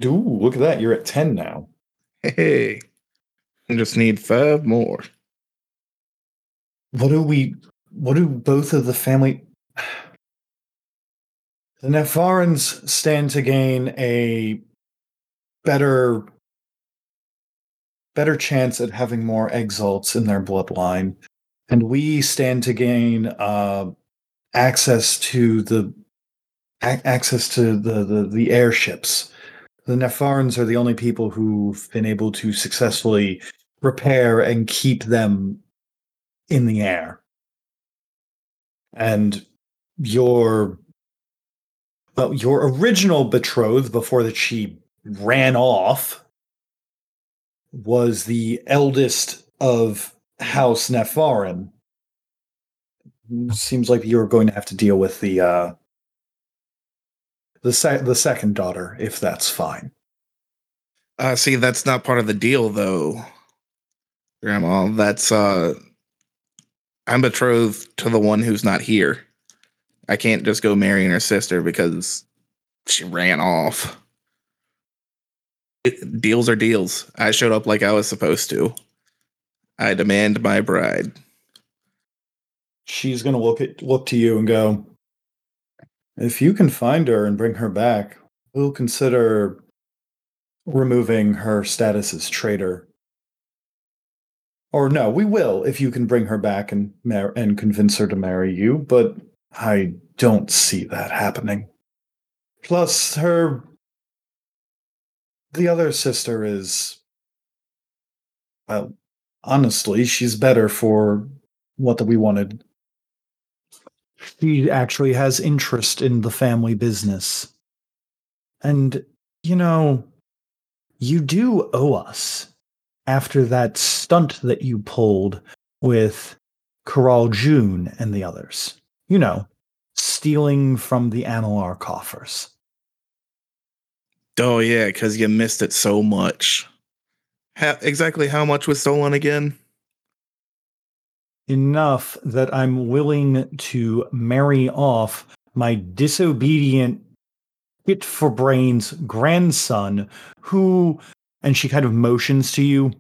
Ooh, look at that. You're at 10 now. Hey, I just need five more. What do we what do both of the family the Nefarans stand to gain a better better chance at having more exalts in their bloodline, and we stand to gain uh, access to the a- access to the, the the airships. The Nefarns are the only people who've been able to successfully repair and keep them in the air. And your well, your original betrothed before that she ran off was the eldest of House Nefarin. Seems like you're going to have to deal with the uh the se- the second daughter if that's fine. Uh, see, that's not part of the deal, though, Grandma. That's uh, I'm betrothed to the one who's not here. I can't just go marrying her sister because she ran off. It- deals are deals. I showed up like I was supposed to. I demand my bride. She's going to look at look to you and go, "If you can find her and bring her back, we'll consider removing her status as traitor." Or no, we will if you can bring her back and mar- and convince her to marry you, but I don't see that happening. Plus her the other sister is well, honestly, she's better for what we wanted. She actually has interest in the family business. And, you know, you do owe us after that stunt that you pulled with Corral June and the others. You know, stealing from the Amalar coffers. Oh yeah, because you missed it so much. How, exactly how much was stolen again? Enough that I'm willing to marry off my disobedient fit for brains grandson who and she kind of motions to you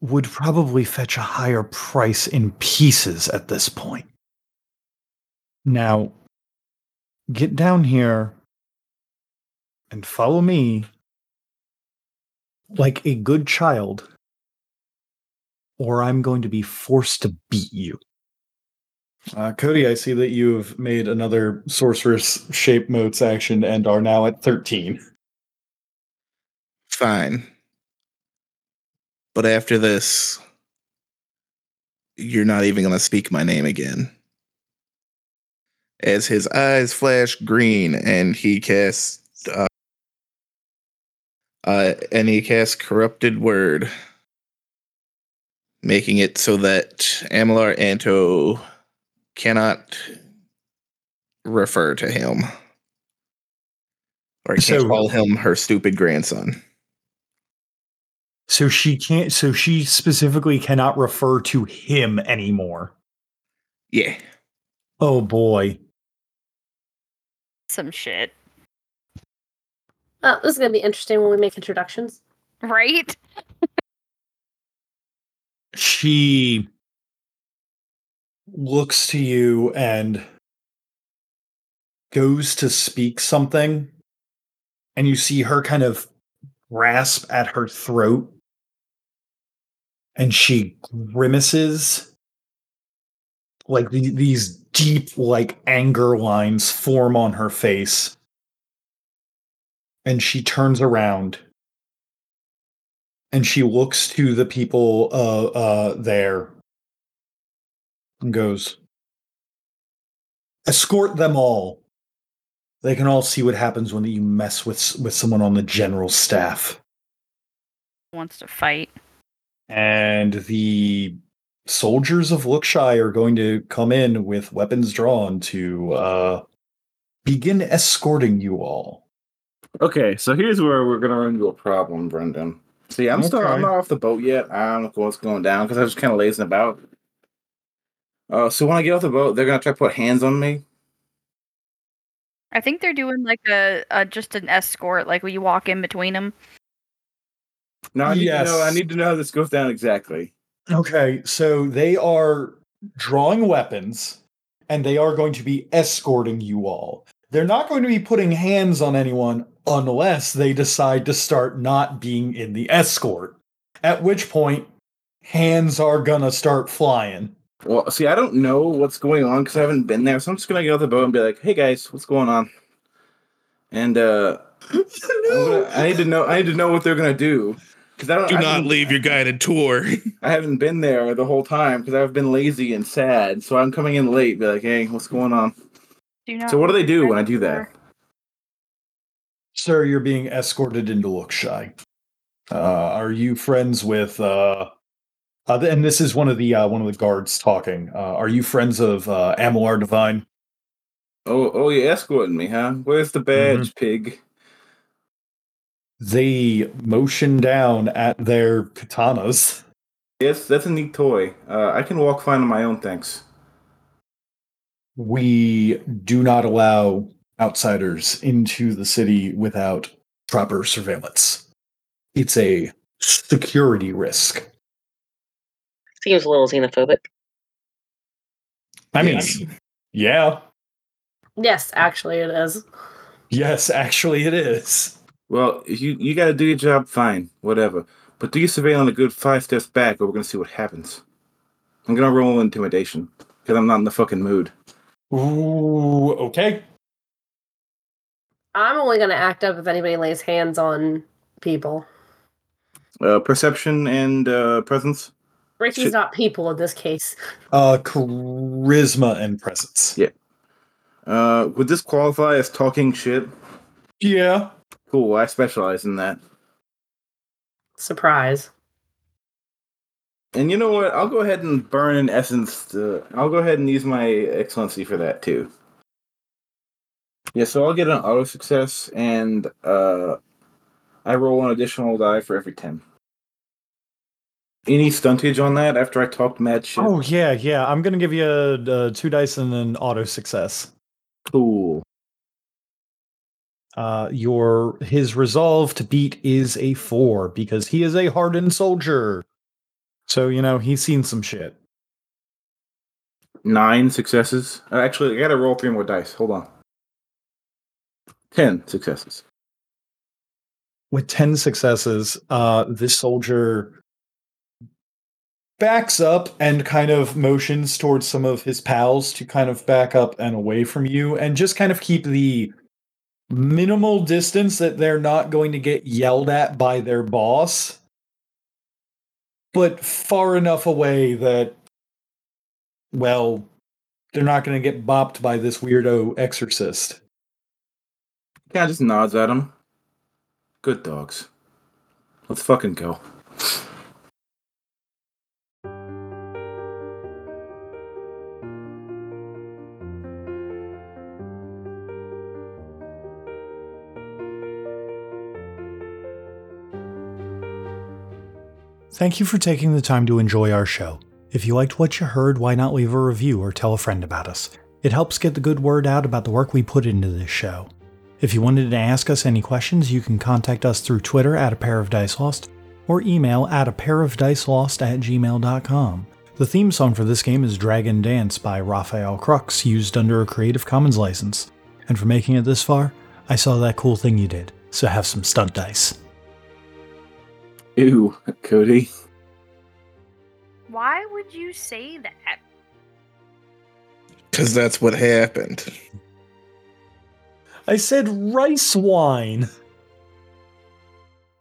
would probably fetch a higher price in pieces at this point. Now, get down here and follow me like a good child or I'm going to be forced to beat you. Uh, Cody, I see that you've made another sorceress shape motes action and are now at 13. Fine. But after this, you're not even going to speak my name again. As his eyes flash green and he casts uh, uh and he casts corrupted word making it so that Amalar Anto cannot refer to him or can't So- call him her stupid grandson. So she can't so she specifically cannot refer to him anymore. Yeah. Oh boy. Some shit. Oh, this is gonna be interesting when we make introductions. Right? She looks to you and goes to speak something and you see her kind of grasp at her throat and she grimaces like the, these deep like anger lines form on her face and she turns around and she looks to the people uh uh there and goes escort them all they can all see what happens when you mess with with someone on the general staff Wants to fight. and the soldiers of Lookshy are going to come in with weapons drawn to uh, begin escorting you all. Okay, so here's where we're gonna run into a problem, Brendan. See, I'm still I'm not off the boat yet. I don't know what's going down because I was just kind of lazing about. Uh, so when I get off the boat, they're gonna try to put hands on me. I think they're doing like a, a just an escort, like when you walk in between them. No, I need to know. I need to know how this goes down exactly. Okay, so they are drawing weapons and they are going to be escorting you all. They're not going to be putting hands on anyone unless they decide to start not being in the escort. At which point, hands are gonna start flying. Well, see, I don't know what's going on because I haven't been there, so I'm just gonna get out the boat and be like, "Hey guys, what's going on?" And uh, I'm gonna- I need to know. I need to know what they're gonna do because I don't. Do I not haven't- leave your guided tour. I haven't been there the whole time because I've been lazy and sad. So I'm coming in late. Be like, "Hey, what's going on?" Do not So what do they do when I do that? Sir, you're being escorted into Lookshy. Uh, are you friends with? Uh, uh, and this is one of the uh, one of the guards talking. Uh, are you friends of uh, Amalar Divine? Oh, oh, you're escorting me, huh? Where's the badge, pig? They motion down at their katanas. Yes, that's a neat toy. Uh, I can walk fine on my own, thanks. We do not allow outsiders into the city without proper surveillance. It's a security risk. Seems a little xenophobic. I mean, Yes. yeah, Yes, actually, it is. yes, actually, it is. Well, you you got to do your job, fine, whatever. But do your surveillance a good five steps back, or we're gonna see what happens. I'm gonna roll intimidation because I'm not in the fucking mood. Ooh, okay. I'm only going to act up if anybody lays hands on people. Uh, perception and uh, presence. Ricky's Should- not people in this case. Uh, charisma and presence. Yeah. Uh, would this qualify as talking shit? Yeah. Cool. I specialize in that. Surprise. And you know what? I'll go ahead and burn an essence. To, I'll go ahead and use my excellency for that too. Yeah, so I'll get an auto success, and uh, I roll an additional die for every ten. Any stuntage on that after I talked mad shit? Oh yeah, yeah. I'm gonna give you a, a two dice and an auto success. cool. Uh, your his resolve to beat is a four because he is a hardened soldier. So you know he's seen some shit. Nine successes. Uh, actually, I gotta roll three more dice. Hold on. Ten successes. With ten successes, uh, this soldier backs up and kind of motions towards some of his pals to kind of back up and away from you and just kind of keep the minimal distance that they're not going to get yelled at by their boss but far enough away that well they're not going to get bopped by this weirdo exorcist Yeah, just nods at him. Good dogs. Let's fucking go. Thank you for taking the time to enjoy our show. If you liked what you heard, why not leave a review or tell a friend about us? It helps get the good word out about the work we put into this show. If you wanted to ask us any questions, you can contact us through Twitter at a pair of dice lost or email at a pair of dice lost at gmail.com. The theme song for this game is Dragon Dance by Rafael Krux, used under a Creative Commons license. And for making it this far, I saw that cool thing you did, so have some stunt dice. Ew, Cody. Why would you say that? Because that's what happened. I said rice wine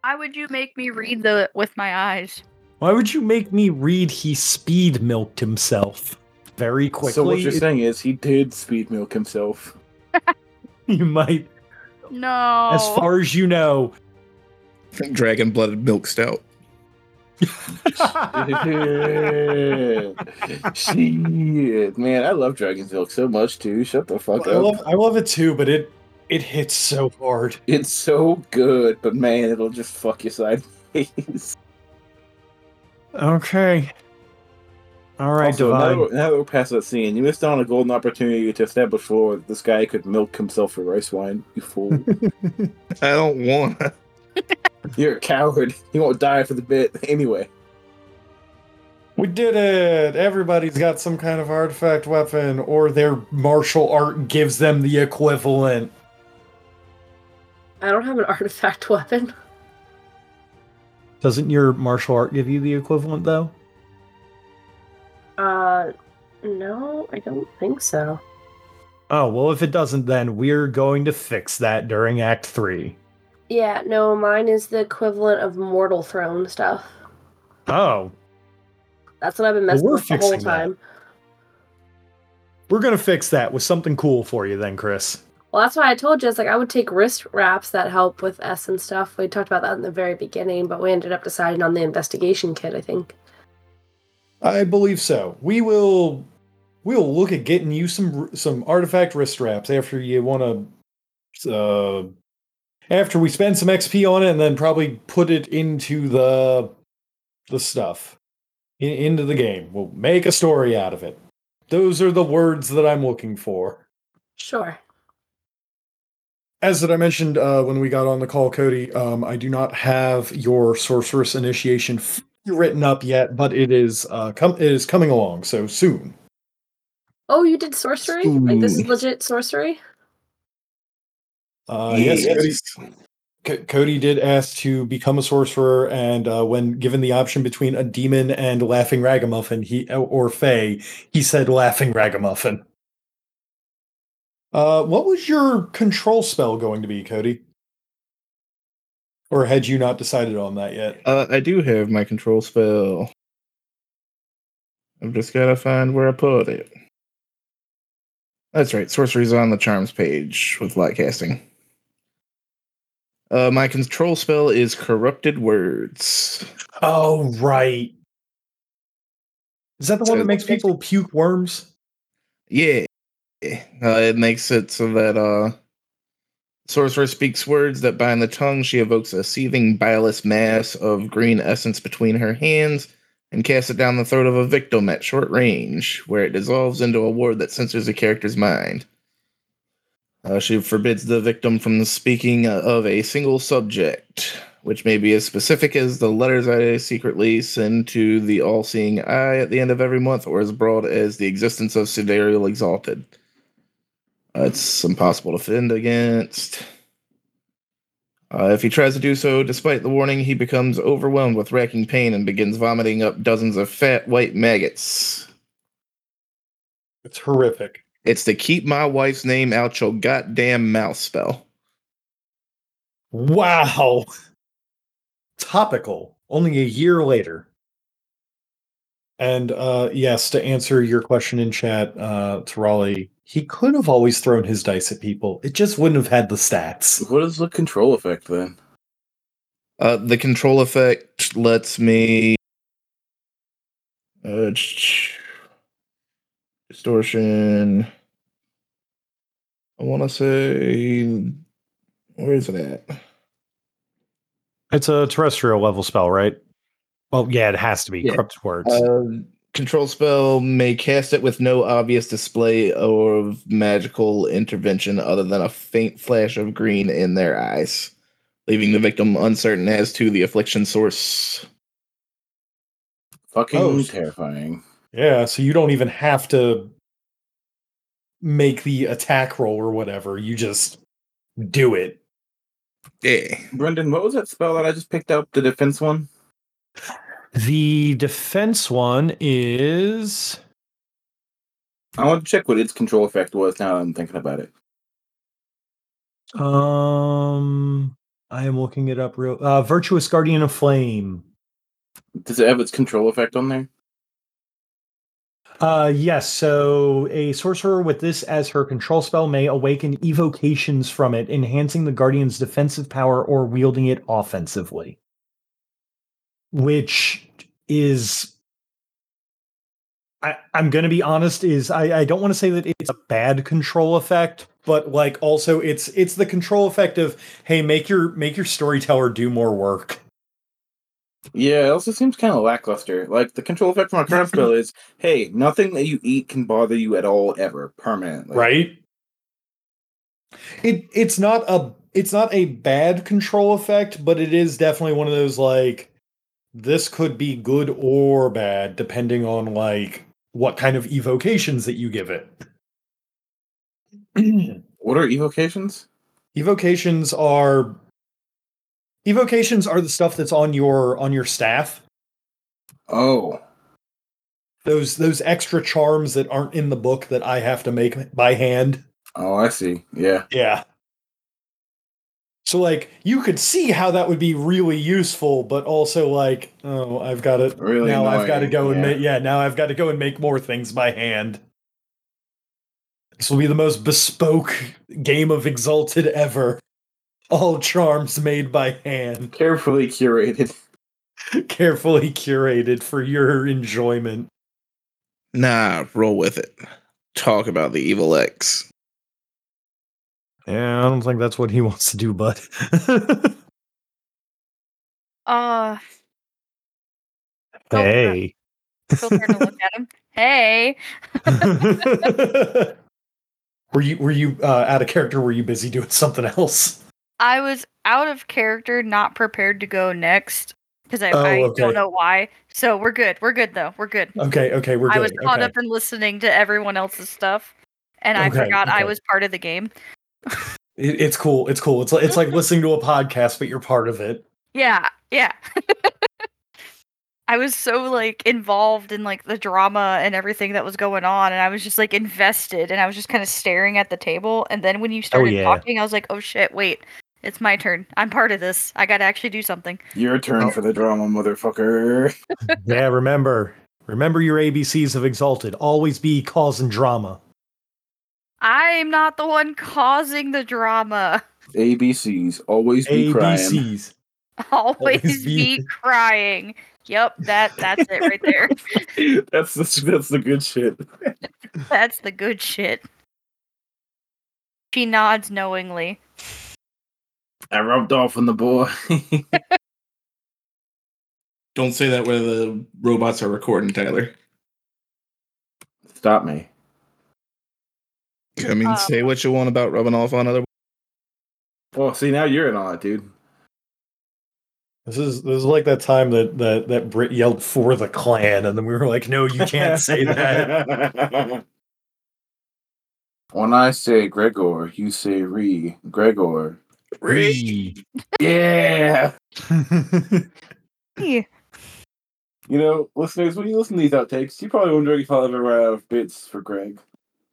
Why would you make me read the with my eyes? why would you make me read he speed milked himself very quickly So what you're saying is he did speed milk himself. you might No. as far as you know Dragon blooded milk stout. Shit, man, I love Dragon's Milk so much too. Shut the fuck I up. love, I love it too, but it it hits so hard. It's so good, but man, it'll just fuck you sideways. Okay. All right, also, now, Divine. that we're- now that we're past that scene, you missed out on a golden opportunity to establish for this guy could milk himself for rice wine. You fool! I don't want. to. You're a coward. You won't die for the bit anyway. We did it! Everybody's got some kind of artifact weapon, or their martial art gives them the equivalent. I don't have an artifact weapon. Doesn't your martial art give you the equivalent though? Uh, no, I don't think so. Oh, well, if it doesn't, then we're going to fix that during Act 3. Yeah, no, mine is the equivalent of Mortal Throne stuff. Oh, That's what I've been messing we're with the whole fixing that. time. we're going to fix that with something cool for you then, Chris. Well, that's why I told you, it's like I would take wrist wraps that help with S and stuff. We talked about that in the very beginning, but we ended up deciding on the investigation kit, I think. I believe so. We will we'll look at getting you some some artifact wrist straps after you want to uh after we spend some XP on it and then probably put it into the the stuff in, into the game. We'll make a story out of it. Those are the words that I'm looking for. Sure. As that I mentioned uh, when we got on the call, Cody, um, I do not have your sorcerous initiation f- written up yet, but it is uh, com- it is coming along so soon. Oh, you did sorcery? Like this is legit sorcery? Uh, yes, Yes. Cody, C- Cody did ask to become a sorcerer, and uh, when given the option between a demon and laughing ragamuffin, he or Fey, he said laughing ragamuffin. Uh, what was your control spell going to be, Cody? Or had you not decided on that yet? Uh, I do have my control spell. I've just gotta find where I put it. That's right, sorcery's on the charms page with light casting. Uh, my control spell is corrupted words. Oh, right. Is that the one So- that makes people puke worms? Yeah, uh, it makes it so that uh, sorcerer speaks words that bind the tongue. She evokes a seething bilious mass of green essence between her hands and casts it down the throat of a victim at short range, where it dissolves into a ward that censors the character's mind. Uh, she forbids the victim from speaking uh, of a single subject, which may be as specific as the letters I secretly send to the all seeing eye at the end of every month, or as broad as the existence of Sidereal Exalted. Uh, it's impossible to defend against. Uh, if he tries to do so, despite the warning, he becomes overwhelmed with racking pain and begins vomiting up dozens of fat white maggots. It's horrific. It's to keep my wife's name out your goddamn mouth spell. Wow. Topical. Only a year later. And uh yes, to answer your question in chat, uh to Raleigh, he could have always thrown his dice at people. It just wouldn't have had the stats. What is the control effect then? Uh, the control effect lets me uh, distortion. I want to say, where is it at? It's a terrestrial level spell, right? Well, yeah, it has to be. Yeah. Corrupted words. Uh, control spell may cast it with no obvious display of magical intervention other than a faint flash of green in their eyes, leaving the victim uncertain as to the affliction source. Fucking Oh. terrifying. Yeah, so you don't even have to make the attack roll or whatever. You just do it. Yeah. Brendan, what was that spell that I just picked up? The defense one? The defense one is I want to check what its control effect was now that I'm thinking about it. um I am looking it up real uh Virtuous Guardian of Flame. Does it have its control effect on there? Uh yes, so a sorcerer with this as her control spell may awaken evocations from it, enhancing the guardian's defensive power or wielding it offensively. Which is I, I'm gonna be honest, is I, I don't want to say that it's a bad control effect, but like also it's it's the control effect of hey, make your make your storyteller do more work. Yeah, it also seems kind of lackluster. Like the control effect from my current spell is, hey, nothing that you eat can bother you at all ever, permanently. right it it's not a it's not a bad control effect but it is definitely one of those like this could be good or bad depending on like what kind of evocations that you give it What are evocations? evocations are Evocations are the stuff that's on your on your staff. Oh, Those those extra charms that aren't in the book that I have to make by hand. oh, I see. Yeah. Yeah. So like you could see how that would be really useful, but also like, oh, I've got to Really now I've got to annoying, go and make yeah, now I've got to go and make more things by hand. This will be the most bespoke game of Exalted ever. All charms made by hand, Carefully curated. carefully curated for your enjoyment. Nah, roll with it. Talk about the evil X. Yeah, I don't think that's what he wants to do, bud. Uh, hey. still to look at him. Hey. were you were you uh, out of character? Were you busy doing something else? I was out of character, not prepared to go next because I, Oh, I okay. don't know why. So we're good. We're good though. We're good. Okay, okay, we're good. I was caught okay. up in listening to everyone else's stuff, and I Okay, forgot I was part of the game. It- it's cool. It's cool. It's like it's like listening to a podcast, but you're part of it. Yeah, yeah. I was so like involved in like the drama and everything that was going on, and I was just like invested, and I was just kind of staring at the table. And then when you oh, started yeah. talking, I was like, "Oh shit, wait, it's my turn. I'm part of this. I got to actually do something." Your turn oh. for the drama, motherfucker. yeah, remember. Remember your ABCs of Exalted. Always be causing drama. I'm not the one causing the drama. ABCs. Always be crying. ABCs. Always Always be be- crying. Yep, that that's it right there. that's the that's the good shit. That's the good shit. She nods knowingly. I rubbed off on the boy. Don't say that where the robots are recording, Tyler. Stop me. I mean, Um, say what you want about rubbing off on other. Well, see now you're in on it, dude. This is this is like that time that that that Brit yelled for the clan, and then we were like, "No, you can't say that." when I say Gregor, you say Re. Gregor. Re. Yeah. Yeah. You know, listeners, when you listen to these outtakes, you probably wondering if I'll ever run out of bits for Greg.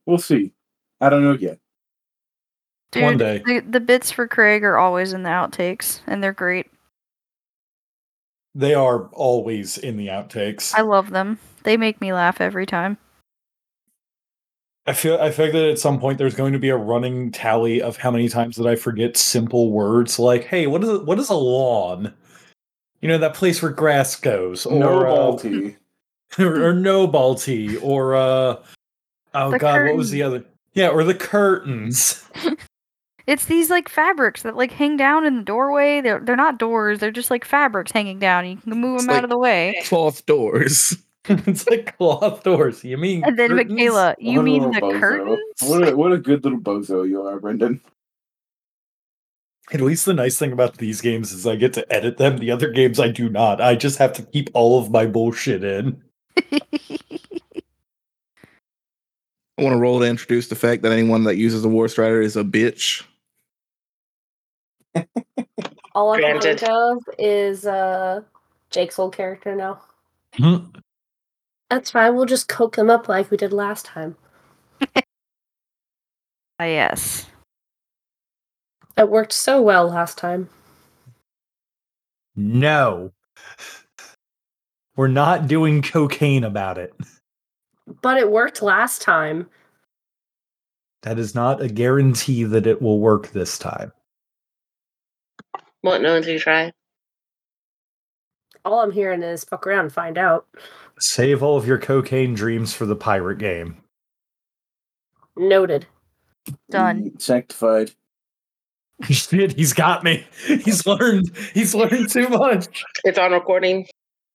We'll see. I don't know yet. Dude, One day. The, the bits for Craig are always in the outtakes, and they're great. They are always in the outtakes. I love them. They make me laugh every time. I feel I feel that at some point there's going to be a running tally of how many times that I forget simple words like, "Hey, what is it, what is a lawn?" You know that place where grass goes, or no uh, Balti. or, or no balti, or uh, oh The god, what was the other? Yeah, or the curtains. It's these like fabrics that like hang down in the doorway. They're they're not doors. They're just like fabrics hanging down. You can move It's them out of the way. Cloth doors. it's like cloth doors. You mean? And then curtains? Michaela, you What mean the bozo. curtains? What a, what a good little bozo you are, Brendan. At least the nice thing about these games is I get to edit them. The other games I do not. I just have to keep all of my bullshit in. I want to roll to introduce the fact that anyone that uses a War Strider is a bitch. All I can Granted. think of is uh, Jake's old character now. Hmm. That's fine. We'll just coke him up like we did last time. Ah, yes. It worked so well last time. No. We're not doing cocaine about it. But it worked last time. That is not a guarantee that it will work this time. Won't know until you try. All I'm hearing is fuck around and find out. Save all of your cocaine dreams for the pirate game. Noted. Done. Sanctified. Shit, he's got me. He's learned. He's learned too much. It's on recording.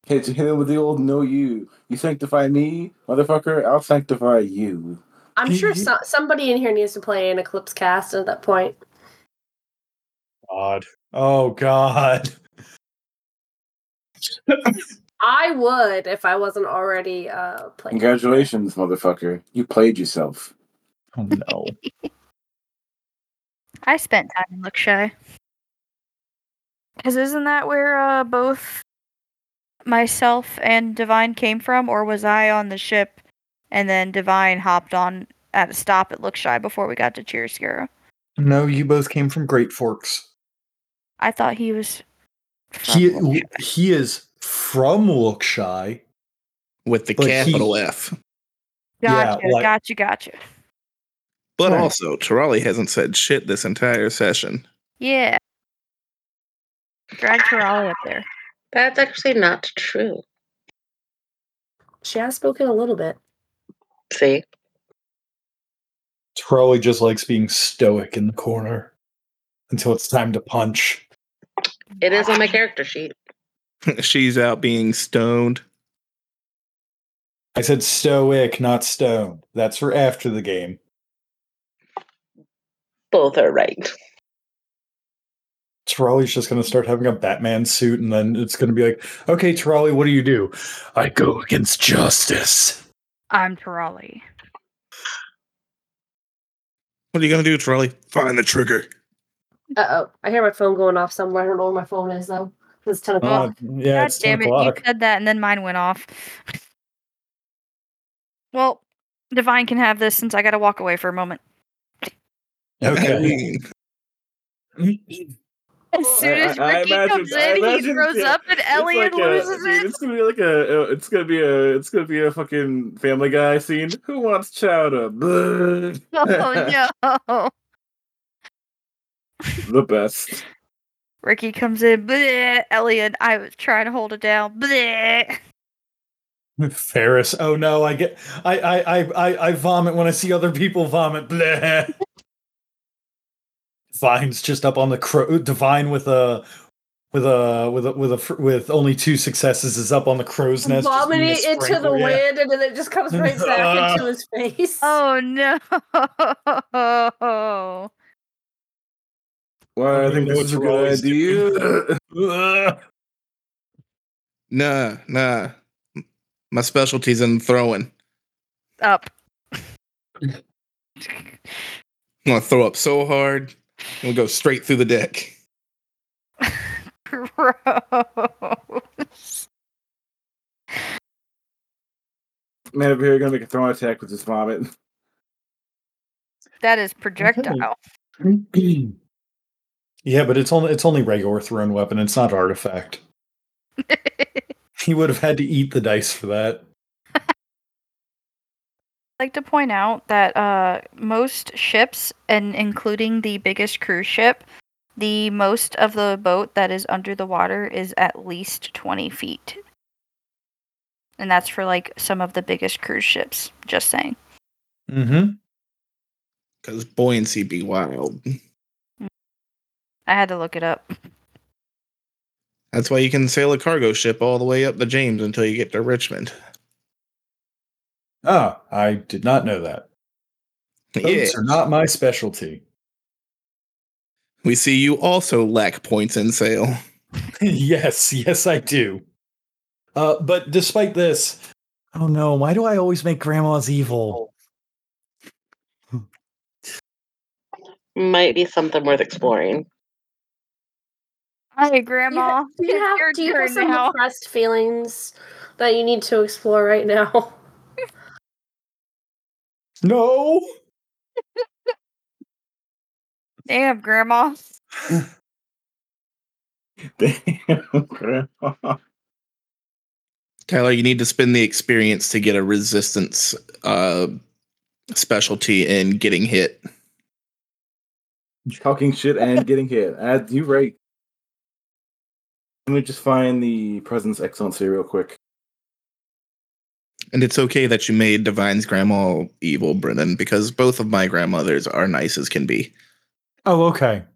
Hit, hit him with the old know you. You sanctify me, motherfucker, I'll sanctify you. I'm sure so- somebody in here needs to play an Eclipse Caste at that point. God. Oh God. I would if I wasn't already uh playing. Congratulations, motherfucker. You played yourself. Oh no. I spent time in Lookshy. Because isn't that where uh, both myself and Divine came from, or was I on the ship and then Divine hopped on at a stop at Lookshy before we got to Chiaroscuro? No, you both came from Great Forks. I thought he was. from He Lookshy. he is from Lookshy. with the But he- capital F. yeah, Gotcha, like- gotcha, gotcha. But Right. also, Tarali hasn't said shit this entire session. Yeah. Drag Tarali up there. That's actually not true. She has spoken a little bit. See? Trolley just likes being stoic in the corner until it's time to punch. It is on my character sheet. She's out being stoned. I said stoic, not stoned. That's for after the game. Both are right. Trolley's just going to start having a Batman suit, and then it's going to be like, okay, Trolley, what do you do? I go against justice. I'm Tarali. What are you gonna do, Tarali? Find the trigger. Uh oh. I hear my phone going off somewhere. I don't know where my phone is though. It's 10 o'clock. Uh, yeah, God it's 10 damn it, you o'clock. said that and then mine went off. well, Divine can have this since I gotta walk away for a moment. Okay. As soon as Ricky comes I in, he imagine- throws yeah, up and Elliot like a- loses dude, it. It's gonna be like a. uh, It's gonna be a. It's gonna be a fucking Family Guy scene. Who wants chowder? Oh no. the best. Ricky comes in, bleh, Elliot, I was trying to hold it down. Bleh. Ferris. Oh no, I get I I I I, I vomit when I see other people vomit. Bleh. Divine's just up on the crow. Divine uh, with a with a with a with a with only two successes is up on the crow's nest. just being a Vomiting into the yeah. wind and then it just comes right back into his face. Oh no. Well, I think even know this is a what good Tarali's idea. Nah, nah. My specialty's in throwing. Up. I'm gonna throw up so hard, it'll go straight through the deck. Gross. Man over here gonna make a throwing attack with his vomit. That is projectile. yeah, but it's only it's only regular thrown weapon. It's not artifact. He would have had to eat the dice for that. Like to point out that uh, most ships, and including the biggest cruise ship, the most of the boat that is under the water is at least 20 feet. And that's for like some of the biggest cruise ships, just saying. Mm-hmm. Because buoyancy be wild. I had to look it up. That's why you can sail a cargo ship all the way up the James until you get to Richmond. Ah, I did not know that. Yeah. Are not my specialty. We see you also lack points in sail. yes, yes, I do. Uh, but despite this, oh no, why do I always make grandmas evil? Might be something worth exploring. Hi, Grandma. Do you It's have, do you have some now. repressed feelings that you need to explore right now? No. Damn, Grandma. Damn, grandma. Tyler, you need to spend the experience to get a resistance uh, specialty in getting hit. Talking shit and getting hit. Uh, you right. Let me just find the President's Excellency real quick. And it's okay that you made Divine's grandma evil, Brennan, because both of my grandmothers are nice as can be. Oh, okay.